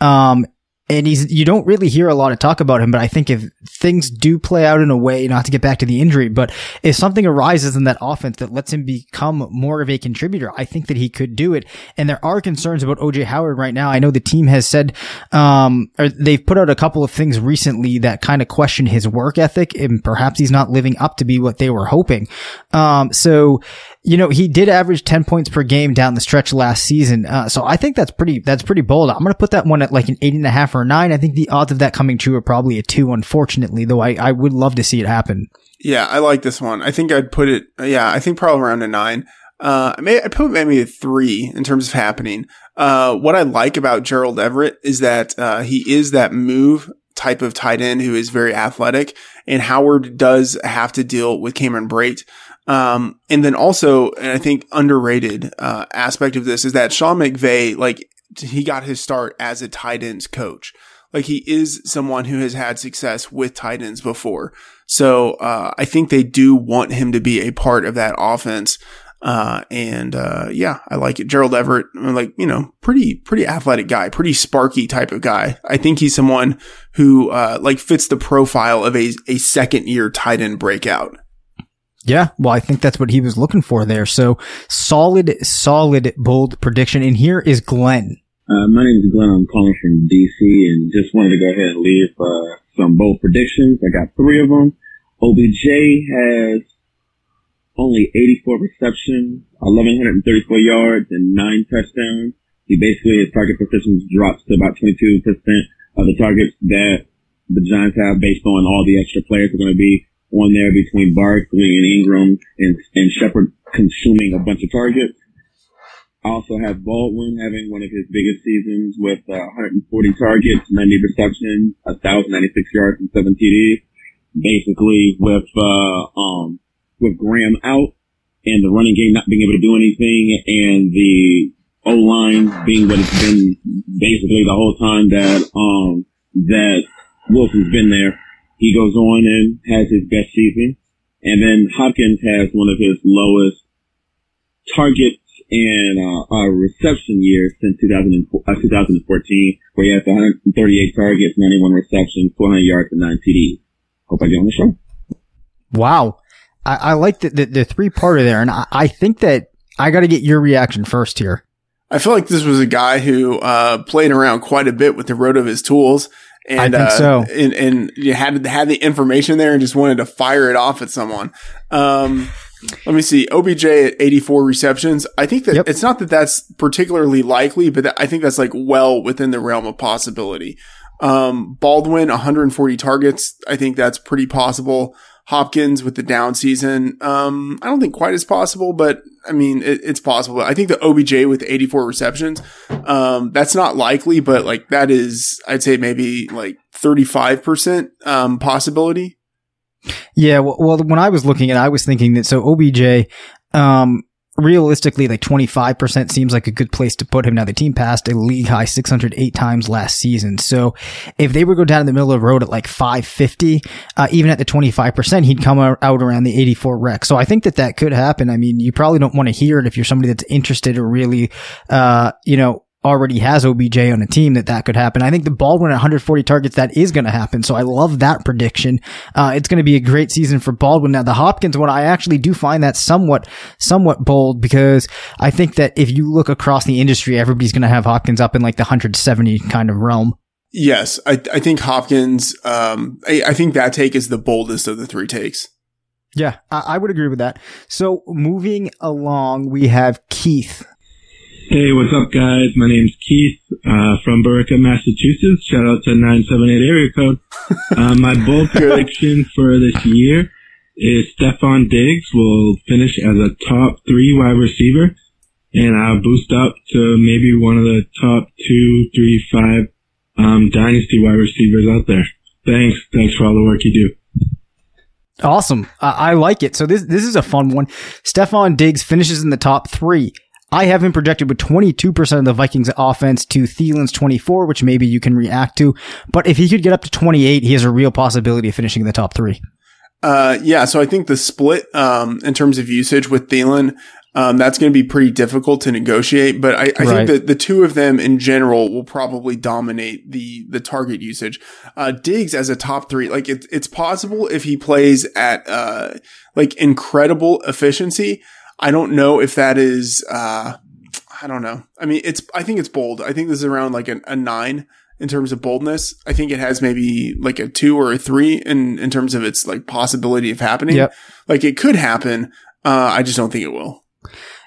Um, and he's you don't really hear a lot of talk about him, but I think if things do play out in a way, not to get back to the injury, but if something arises in that offense that lets him become more of a contributor, I think that he could do it. And there are concerns about OJ Howard right now. I know the team has said, um, or they've put out a couple of things recently that kind of question his work ethic, and perhaps he's not living up to be what they were hoping. Um, so you know, he did average 10 points per game down the stretch last season. Uh, so I think that's pretty, that's pretty bold. I'm going to put that one at like an eight and a half or a nine. I think the odds of that coming true are probably a two, unfortunately, though I, I would love to see it happen. Yeah, I like this one. I think I'd put it. Yeah, I think probably around a nine. Uh, I may I put maybe a three in terms of happening. Uh, what I like about Gerald Everett is that uh, he is that move type of tight end who is very athletic, and Howard does have to deal with Cameron Brate. Um, and then also, and I think underrated uh, aspect of this is that Sean McVay, like he got his start as a tight ends coach. Like he is someone who has had success with tight ends before. So uh, I think they do want him to be a part of that offense. Uh, and uh, yeah, I like it. Gerald Everett, like you know, pretty pretty athletic guy, pretty sparky type of guy. I think he's someone who uh, like fits the profile of a a second year tight end breakout. Yeah. Well, I think that's what he was looking for there. So solid, solid, bold prediction. And here is Glenn. Uh, my name is Glenn. I'm calling from DC and just wanted to go ahead and leave uh, some bold predictions. I got three of them. OBJ has only 84 receptions, 1,134 yards, and nine touchdowns. He basically, his target persistence drops to about 22% of the targets that the Giants have based on all the extra players are going to be on there between Barkley and Ingram and, and Shepard consuming a bunch of targets. I also have Baldwin having one of his biggest seasons with uh, 140 targets, 90 receptions, 1,096 yards, and 7 TDs. Basically, with uh, um, with Graham out and the running game not being able to do anything, and the O line being what it's been basically the whole time that um that Wilson's been there, he goes on and has his best season. And then Hopkins has one of his lowest targets and uh, uh, reception years since 2000 uh, 2014, where he has 138 targets, 91 receptions, 400 yards, and 9 TDs. Hope I get on the show. Wow. I, I like the, the, the three parter there. And I, I think that I got to get your reaction first here. I feel like this was a guy who uh, played around quite a bit with the RotoViz tools. And, I think uh, so. And, and you had had the information there and just wanted to fire it off at someone. Um, let me see. OBJ at 84 receptions. I think that it's not that that's particularly likely, but that, I think that's like well within the realm of possibility. Um, Baldwin, 140 targets. I think that's pretty possible. Hopkins with the down season. Um, I don't think quite as possible, but I mean, it, it's possible. I think the OBJ with 84 receptions, um, that's not likely, but like that is, I'd say maybe like 35%, um, possibility. Yeah, well, well, when I was looking at, it, I was thinking that so OBJ, um, realistically, like twenty five percent seems like a good place to put him. Now the team passed a league high six hundred eight times last season, so if they were go down in the middle of the road at like five fifty, uh, even at the twenty five percent, he'd come out around the eighty four rec. So I think that that could happen. I mean, you probably don't want to hear it if you're somebody that's interested or really, uh, you know, already has OBJ on a team that that could happen. I think the Baldwin at 140 targets, that is going to happen. So I love that prediction. Uh, it's going to be a great season for Baldwin. Now the Hopkins one, I actually do find that somewhat, somewhat bold because I think that if you look across the industry, everybody's going to have Hopkins up in like the 170 kind of realm. Yes. I, I think Hopkins, um, I, I think that take is the boldest of the three takes. Yeah, I, I would agree with that. So moving along, we have Keith. Hey, what's up, guys? My name's Keith uh, from Billerica, Massachusetts. Shout out to 978 area code. Uh, my bold prediction for this year is Stefon Diggs will finish as a top three wide receiver, and I'll boost up to maybe one of the top two, three, five um, dynasty wide receivers out there. Thanks. Thanks for all the work you do. Awesome. I, I like it. So this this is a fun one. Stefon Diggs finishes in the top three. I have him projected with 22% of the Vikings offense to Thielen's 24, which maybe you can react to. But if he could get up to 28, he has a real possibility of finishing in the top three. Uh, yeah, so I think the split um, in terms of usage with Thielen, um, that's going to be pretty difficult to negotiate. But I, I Right. think that the two of them in general will probably dominate the the target usage. Uh, Diggs as a top three, like it's it's possible if he plays at uh, like incredible efficiency. I don't know if that is. Uh, I don't know. I mean, it's. I think it's bold. I think this is around like a, a nine in terms of boldness. I think it has maybe like a two or a three in in terms of its like possibility of happening. Yep. Like it could happen. Uh, I just don't think it will.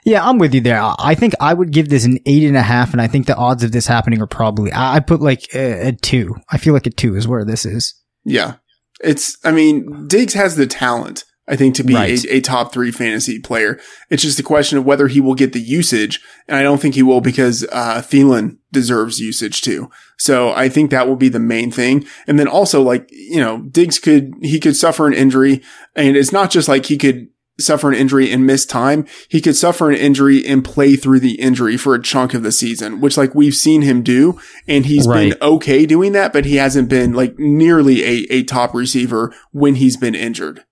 Yeah, I'm with you there. I I think I would give this an eight and a half, and I think the odds of this happening are probably, I I put like a, a two. I feel like a two is where this is. Yeah. It's, I mean, Diggs has the talent, I think, to be Right. a, a top three fantasy player. It's just a question of whether he will get the usage. And I don't think he will because, uh, Thielen deserves usage too. So I think that will be the main thing. And then also like, you know, Diggs could, he could suffer an injury and it's not just like he could suffer an injury and miss time. He could suffer an injury and play through the injury for a chunk of the season, which like we've seen him do. And he's Right. been okay doing that, but he hasn't been like nearly a, a top receiver when he's been injured.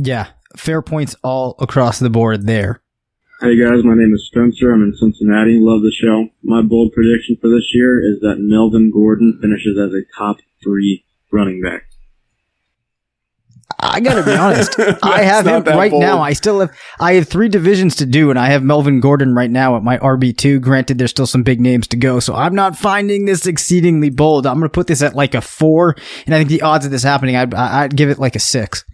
Yeah, fair points all across the board there. Hey guys, my name is Spencer. I'm in Cincinnati. Love the show. My bold prediction for this year is that Melvin Gordon finishes as a top three running back. I gotta be honest. I have not him right bold. now. I still have, I have three divisions to do and I have Melvin Gordon right now at my RB2. Granted, there's still some big names to go. So I'm not finding this exceedingly bold. I'm going to put this at like a four. And I think the odds of this happening, I'd, I'd give it like a six.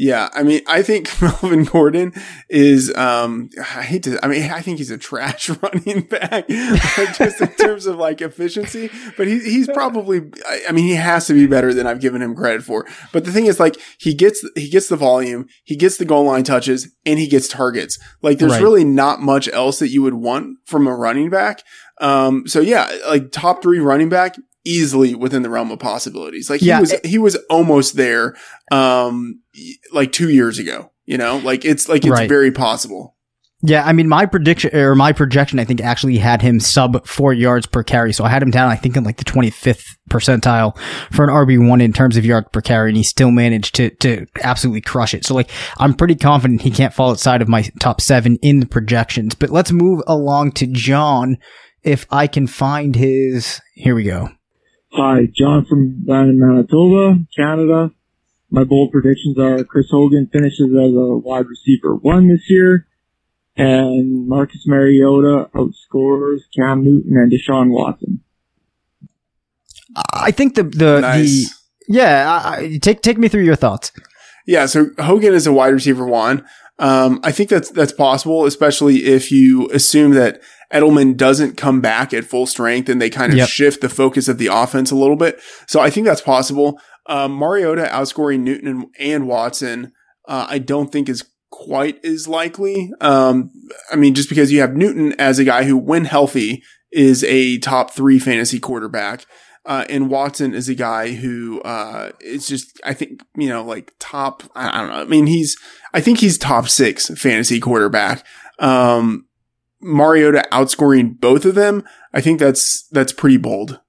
Yeah, I mean, I think Melvin Gordon is. Um, I hate to. I mean, I think he's a trash running back, just in terms of like efficiency. But he, he's probably. I, mean, he has to be better than I've given him credit for. But the thing is, like, he gets he gets the volume, he gets the goal line touches, and he gets targets. Like, there's Right. really not much else that you would want from a running back. Um, so yeah, like top three running back easily within the realm of possibilities. Like he Yeah, was, it- he was almost there, um, like two years ago, you know, like it's like, it's Right. very possible. Yeah, I mean, my prediction or my projection, I think actually had him sub four yards per carry. So I had him down, I think, in like the 25th percentile for an RB1 in terms of yards per carry, and he still managed to, to absolutely crush it. So like, I'm pretty confident he can't fall outside of my top seven in the projections. But let's move along to John. If I can find his, here we go. Hi, John from down in Manitoba, Canada. My bold predictions are Chris Hogan finishes as a wide receiver one this year, and Marcus Mariota outscores Cam Newton and Deshaun Watson. I think the, the, Nice. the, yeah, I, I, take, take me through your thoughts. Yeah. So Hogan is a wide receiver one. Um, I think that's, that's possible, especially if you assume that Edelman doesn't come back at full strength and they kind of Yep. shift the focus of the offense a little bit. So I think that's possible. Um, Mariota outscoring Newton and, and Watson, uh, I don't think is quite as likely. Um, I mean, just because you have Newton as a guy who, when healthy, is a top three fantasy quarterback. Uh, and Watson is a guy who, uh, is just, I think, you know, like top, I I don't know. I mean, he's, I think he's top six fantasy quarterback. Um, Mariota outscoring both of them. I think that's, that's pretty bold.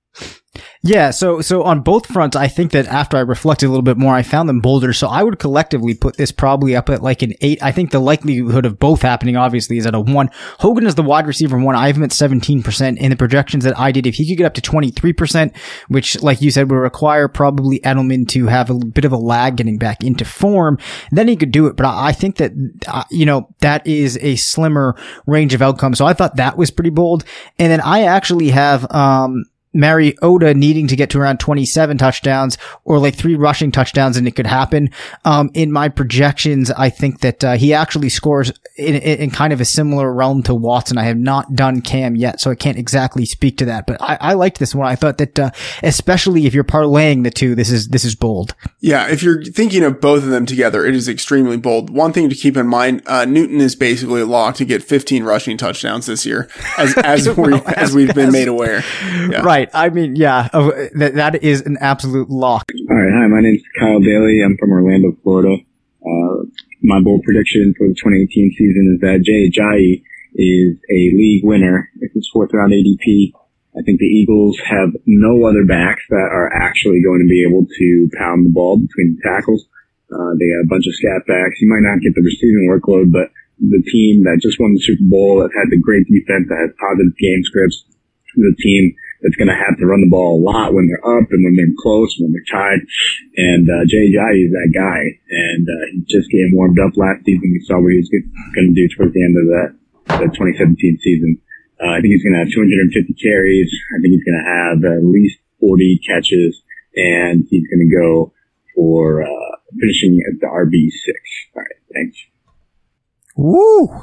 Yeah, so so on both fronts, I think that after I reflected a little bit more, I found them bolder. So I would collectively put this probably up at like an eight. I think the likelihood of both happening obviously is at a one. Hogan is the wide receiver one. I have him at seventeen percent in the projections that I did. If he could get up to twenty three percent, which like you said would require probably Edelman to have a bit of a lag getting back into form, then he could do it. But I, think that uh, you know that is a slimmer range of outcomes. So I thought that was pretty bold. And then I actually have um Mariota needing to get to around 27 touchdowns or like three rushing touchdowns and it could happen. Um, in my projections, I think that, uh, he actually scores in, in, in kind of a similar realm to Watson. I have not done Cam yet, so I can't exactly speak to that, but I, I liked this one. I thought that, uh, especially if you're parlaying the two, this is, this is bold. Yeah, if you're thinking of both of them together, it is extremely bold. One thing to keep in mind, uh, Newton is basically locked to get 15 rushing touchdowns this year, as as we, as we've been made aware. Yeah. Right. I mean, yeah, uh, that, that is an absolute lock. All right. Hi, my name's Kyle Bailey. I'm from Orlando, Florida. Uh, my bold prediction for the 2018 season is that Jay Ajayi is a league winner. It's fourth round ADP. I think the Eagles have no other backs that are actually going to be able to pound the ball between the tackles. Uh, they got a bunch of scat backs. You might not get the receiving workload, but the team that just won the Super Bowl, that had the great defense, that has positive game scripts, the team that's going to have to run the ball a lot when they're up and when they're close, when they're tied. And uh, Jay Ajayi is that guy. And uh, he just getting warmed up last season. We saw what he was going to do towards the end of that, that 2017 season. Uh, I think he's going to have 250 carries. I think he's going to have at least 40 catches, and he's going to go for uh, finishing at the RB six. All right, thanks. Woo!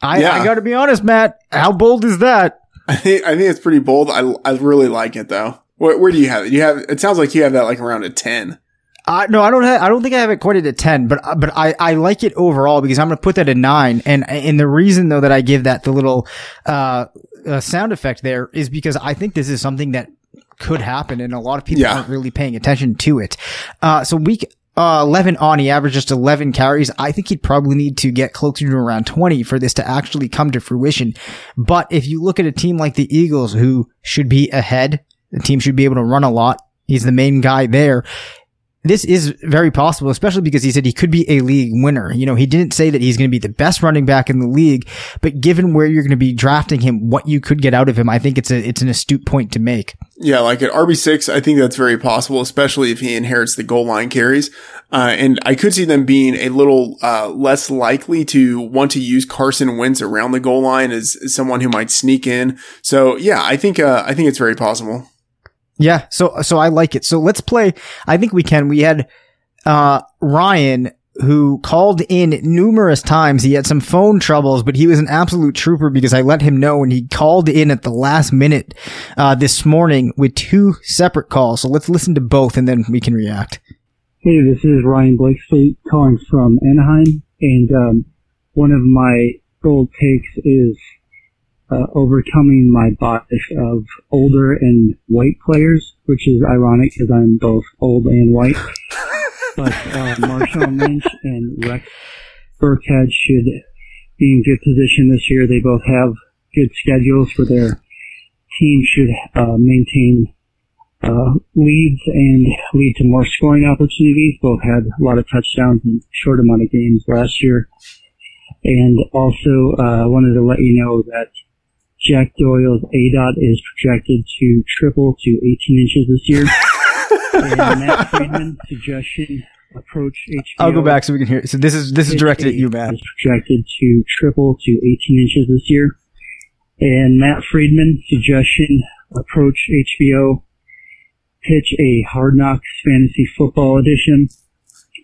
I, Yeah. I gotta be honest, Matt. How bold is that? I think I think it's pretty bold. I I really like it though. Where, where do you have it? You have it sounds like you have that like around a 10. Uh, no, I don't have, I don't think I have it quite at a 10, but, uh, but I, I like it overall because I'm going to put that at nine. And, and the reason though that I give that the little, uh, uh, sound effect there is because I think this is something that could happen and a lot of people Yeah. aren't really paying attention to it. Uh, so week, uh, 11 on, he averaged just 11 carries. I think he'd probably need to get closer to around 20 for this to actually come to fruition. But if you look at a team like the Eagles who should be ahead, the team should be able to run a lot. He's the main guy there this is very possible, especially because he said he could be a league winner. You know, he didn't say that he's going to be the best running back in the league, but given where you're going to be drafting him, what you could get out of him, I think it's a, it's an astute point to make. Yeah, like at RB6, I think that's very possible, especially if he inherits the goal line carries. Uh, and I could see them being a little, uh, less likely to want to use Carson Wentz around the goal line as, as someone who might sneak in. So yeah, I think, uh, I think it's very possible. Yeah. So, so I like it. So let's play. I think we can. We had, uh, Ryan who called in numerous times. He had some phone troubles, but he was an absolute trooper because I let him know and he called in at the last minute, uh, this morning with two separate calls. So let's listen to both and then we can react. Hey, this is Ryan Blakeslee calling from Anaheim, and um, one of my bold takes is uh, overcoming my bias of older and white players, which is ironic because I'm both old and white. but uh, Marshawn Lynch and Rex Burkhead should be in good position this year. They both have good schedules for their team should uh, maintain uh, leads and lead to more scoring opportunities. Both had a lot of touchdowns in short amount of games last year. And also, uh, wanted to let you know that Jack Doyle's ADOT is projected to triple to 18 inches this year. and Matt Freedman suggestion approach HBO. I'll go back so we can hear. So this is this is directed at you, Matt. Is projected to triple to 18 inches this year. And Matt Freedman suggestion approach HBO pitch a Hard Knocks fantasy football edition.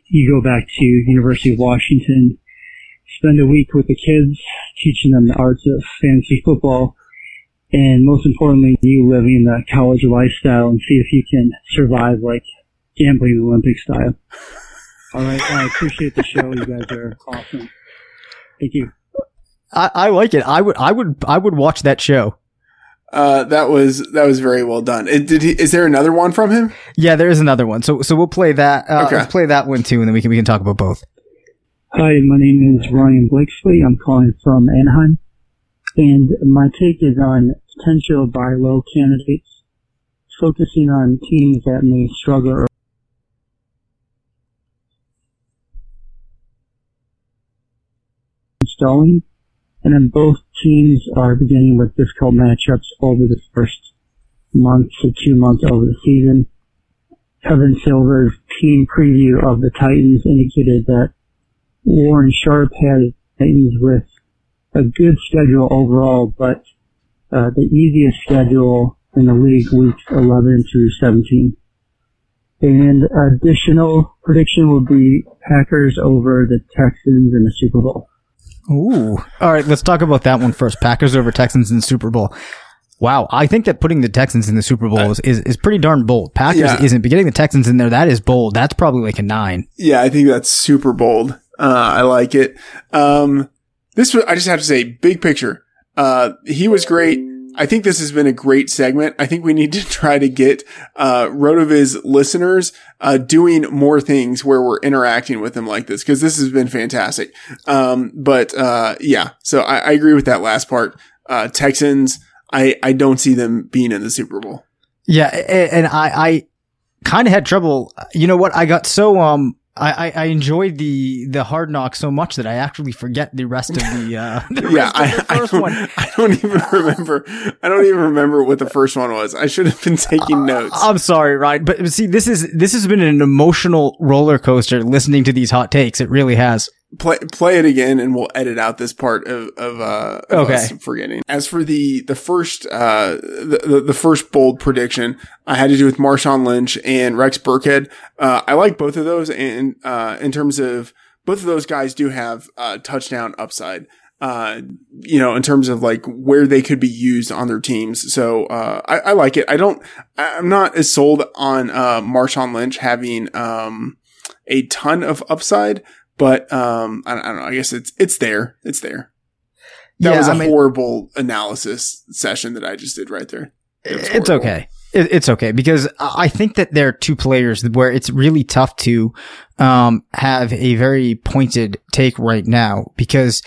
You go back to University of Washington, spend a week with the kids, teaching them the arts of fantasy football, and most importantly, you living the college lifestyle and see if you can survive like gambling Olympic style. All right, I appreciate the show. You guys are awesome. Thank you. I, I like it. I would I would I would watch that show. Uh, that was that was very well done. It, did he, is there another one from him? Yeah, there is another one. So so we'll play that. Uh, Okay. Let's play that one too, and then we can we can talk about both. Hi, my name is Ryan Blakesley. I'm calling from Anaheim. And my take is on potential buy low candidates, focusing on teams that may struggle installing. And then both teams are beginning with difficult matchups over the first month to two months over the season. Kevin Silver's team preview of the Titans indicated that Warren Sharp had Titans with a good schedule overall, but uh, the easiest schedule in the league weeks 11 through 17. And additional prediction will be Packers over the Texans in the Super Bowl. Ooh. All right, let's talk about that one first. Packers over Texans in the Super Bowl. Wow, I think that putting the Texans in the Super Bowl is, is, is pretty darn bold. Packers Yeah. isn't, but getting the Texans in there, that is bold. That's probably like a nine. Yeah, I think that's super bold. Uh, I like it. Um, this was, I just have to say, big picture. Uh, he was great. I think this has been a great segment. I think we need to try to get, uh, Rotoviz listeners, uh, doing more things where we're interacting with them like this, because this has been fantastic. Um, but, uh, yeah, so I, I agree with that last part. Uh, Texans, I, I don't see them being in the Super Bowl. Yeah, and I, I kind of had trouble. You know what? I got so um, I, I, I enjoyed the the hard knock so much that I actually forget the rest of the. Uh, the yeah, rest of I, the I, first don't, one. I don't even remember. I don't even remember what the first one was. I should have been taking notes. I'm sorry, Ryan, but see, this is this has been an emotional roller coaster listening to these hot takes. It really has. Play play it again, and we'll edit out this part of of, uh, of Okay. us forgetting. As for the the first uh the, the the first bold prediction, I had to do with Marshawn Lynch and Rex Burkhead. Uh, I like both of those, and uh, in terms of both of those guys do have uh, touchdown upside. Uh, you know, in terms of like where they could be used on their teams. So, uh, I, I like it. I don't, I'm not as sold on, uh, Marshawn Lynch having, um, a ton of upside, but, um, I, I don't know. I guess it's, it's there. It's there. That Yeah, was a I mean- horrible analysis session that I just did right there. It It's okay. It, it's okay because I I think that there are two players where it's really tough to um, have a very pointed take right now because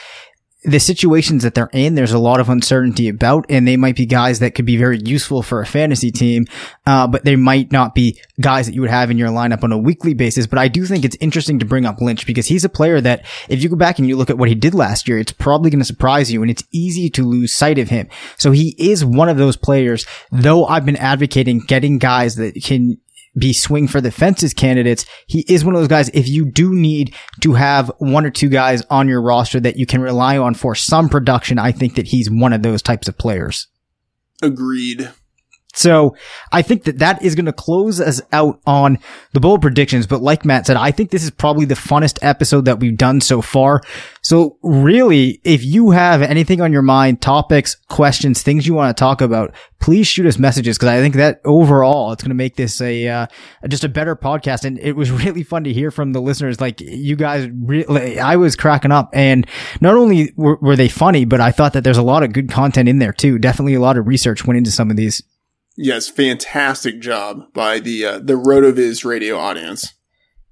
the situations that they're in, there's a lot of uncertainty about, and they might be guys that could be very useful for a fantasy team, uh, but they might not be guys that you would have in your lineup on a weekly basis. But I do think it's interesting to bring up Lynch because he's a player that, if you go back and you look at what he did last year, it's probably going to surprise you, and it's easy to lose sight of him. So he is one of those players, though I've been advocating getting guys that can be swing for the fences candidates. He is one of those guys. If you do need to have one or two guys on your roster that you can rely on for some production, I think that he's one of those types of players. Agreed. So I think that that is going to close us out on the bold predictions. But like Matt said, I think this is probably the funnest episode that we've done so far. So really, if you have anything on your mind, topics, questions, things you want to talk about, please shoot us messages because I think that overall it's going to make this a uh, just a better podcast. And it was really fun to hear from the listeners. Like you guys, really, I was cracking up, and not only were, were they funny, but I thought that there's a lot of good content in there too. Definitely a lot of research went into some of these. Yes, fantastic job by the uh, the Rotoviz radio audience.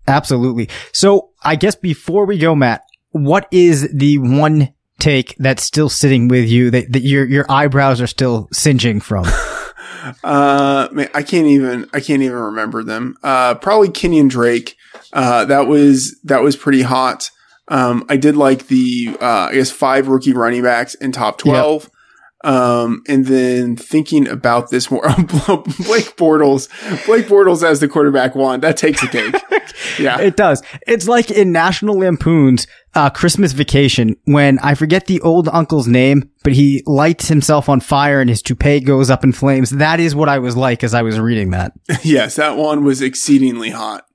Absolutely. So I guess before we go, Matt, what is the one take that's still sitting with you that, that your your eyebrows are still singeing from? uh, man, I can't even I can't even remember them. Uh, probably Kenyan Drake. Uh, that was that was pretty hot. Um, I did like the uh, I guess five rookie running backs in top twelve. Yep. Um, and then thinking about this more, Blake Bortles, Blake Bortles as the quarterback one, that takes a cake. yeah. It does. It's like in National Lampoon's, uh, Christmas vacation when I forget the old uncle's name, but he lights himself on fire and his toupee goes up in flames. That is what I was like as I was reading that. yes, that one was exceedingly hot.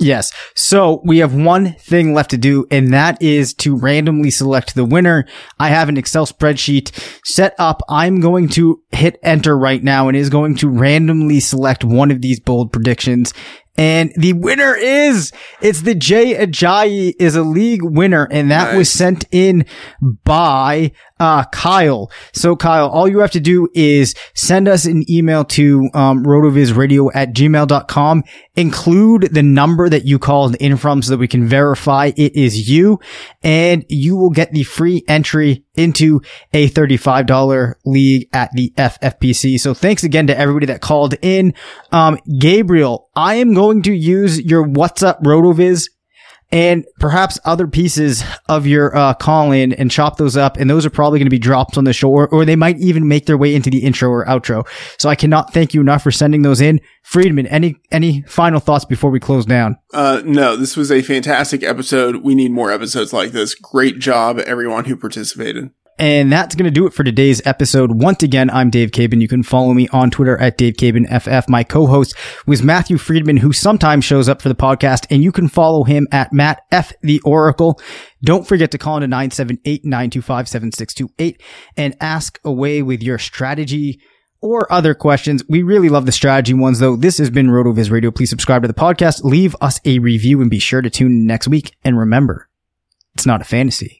Yes. So we have one thing left to do, and that is to randomly select the winner. I have an Excel spreadsheet set up. I'm going to hit enter right now and is going to randomly select one of these bold predictions. And the winner is, it's the Jay Ajayi is a league winner. And that nice. was sent in by, uh, Kyle. So Kyle, all you have to do is send us an email to, um, rotovizradio at gmail.com. Include the number that you called in from so that we can verify it is you and you will get the free entry into a $35 league at the FFPC. So thanks again to everybody that called in. Um, Gabriel, I am going to use your What's Up Rotoviz and perhaps other pieces of your uh, call in and chop those up. And those are probably going to be dropped on the show, or, or, they might even make their way into the intro or outro. So I cannot thank you enough for sending those in. Freedman, any any final thoughts before we close down? Uh, no, this was a fantastic episode. We need more episodes like this. Great job, everyone who participated. And that's going to do it for today's episode. Once again, I'm Dave Caban. You can follow me on Twitter at Dave Caban FF. My co-host was Matthew Freedman, who sometimes shows up for the podcast, and you can follow him at Matt F the Oracle. Don't forget to call into 978-925-7628 and ask away with your strategy or other questions. We really love the strategy ones though. This has been RotoViz Radio. Please subscribe to the podcast, leave us a review and be sure to tune in next week. And remember, it's not a fantasy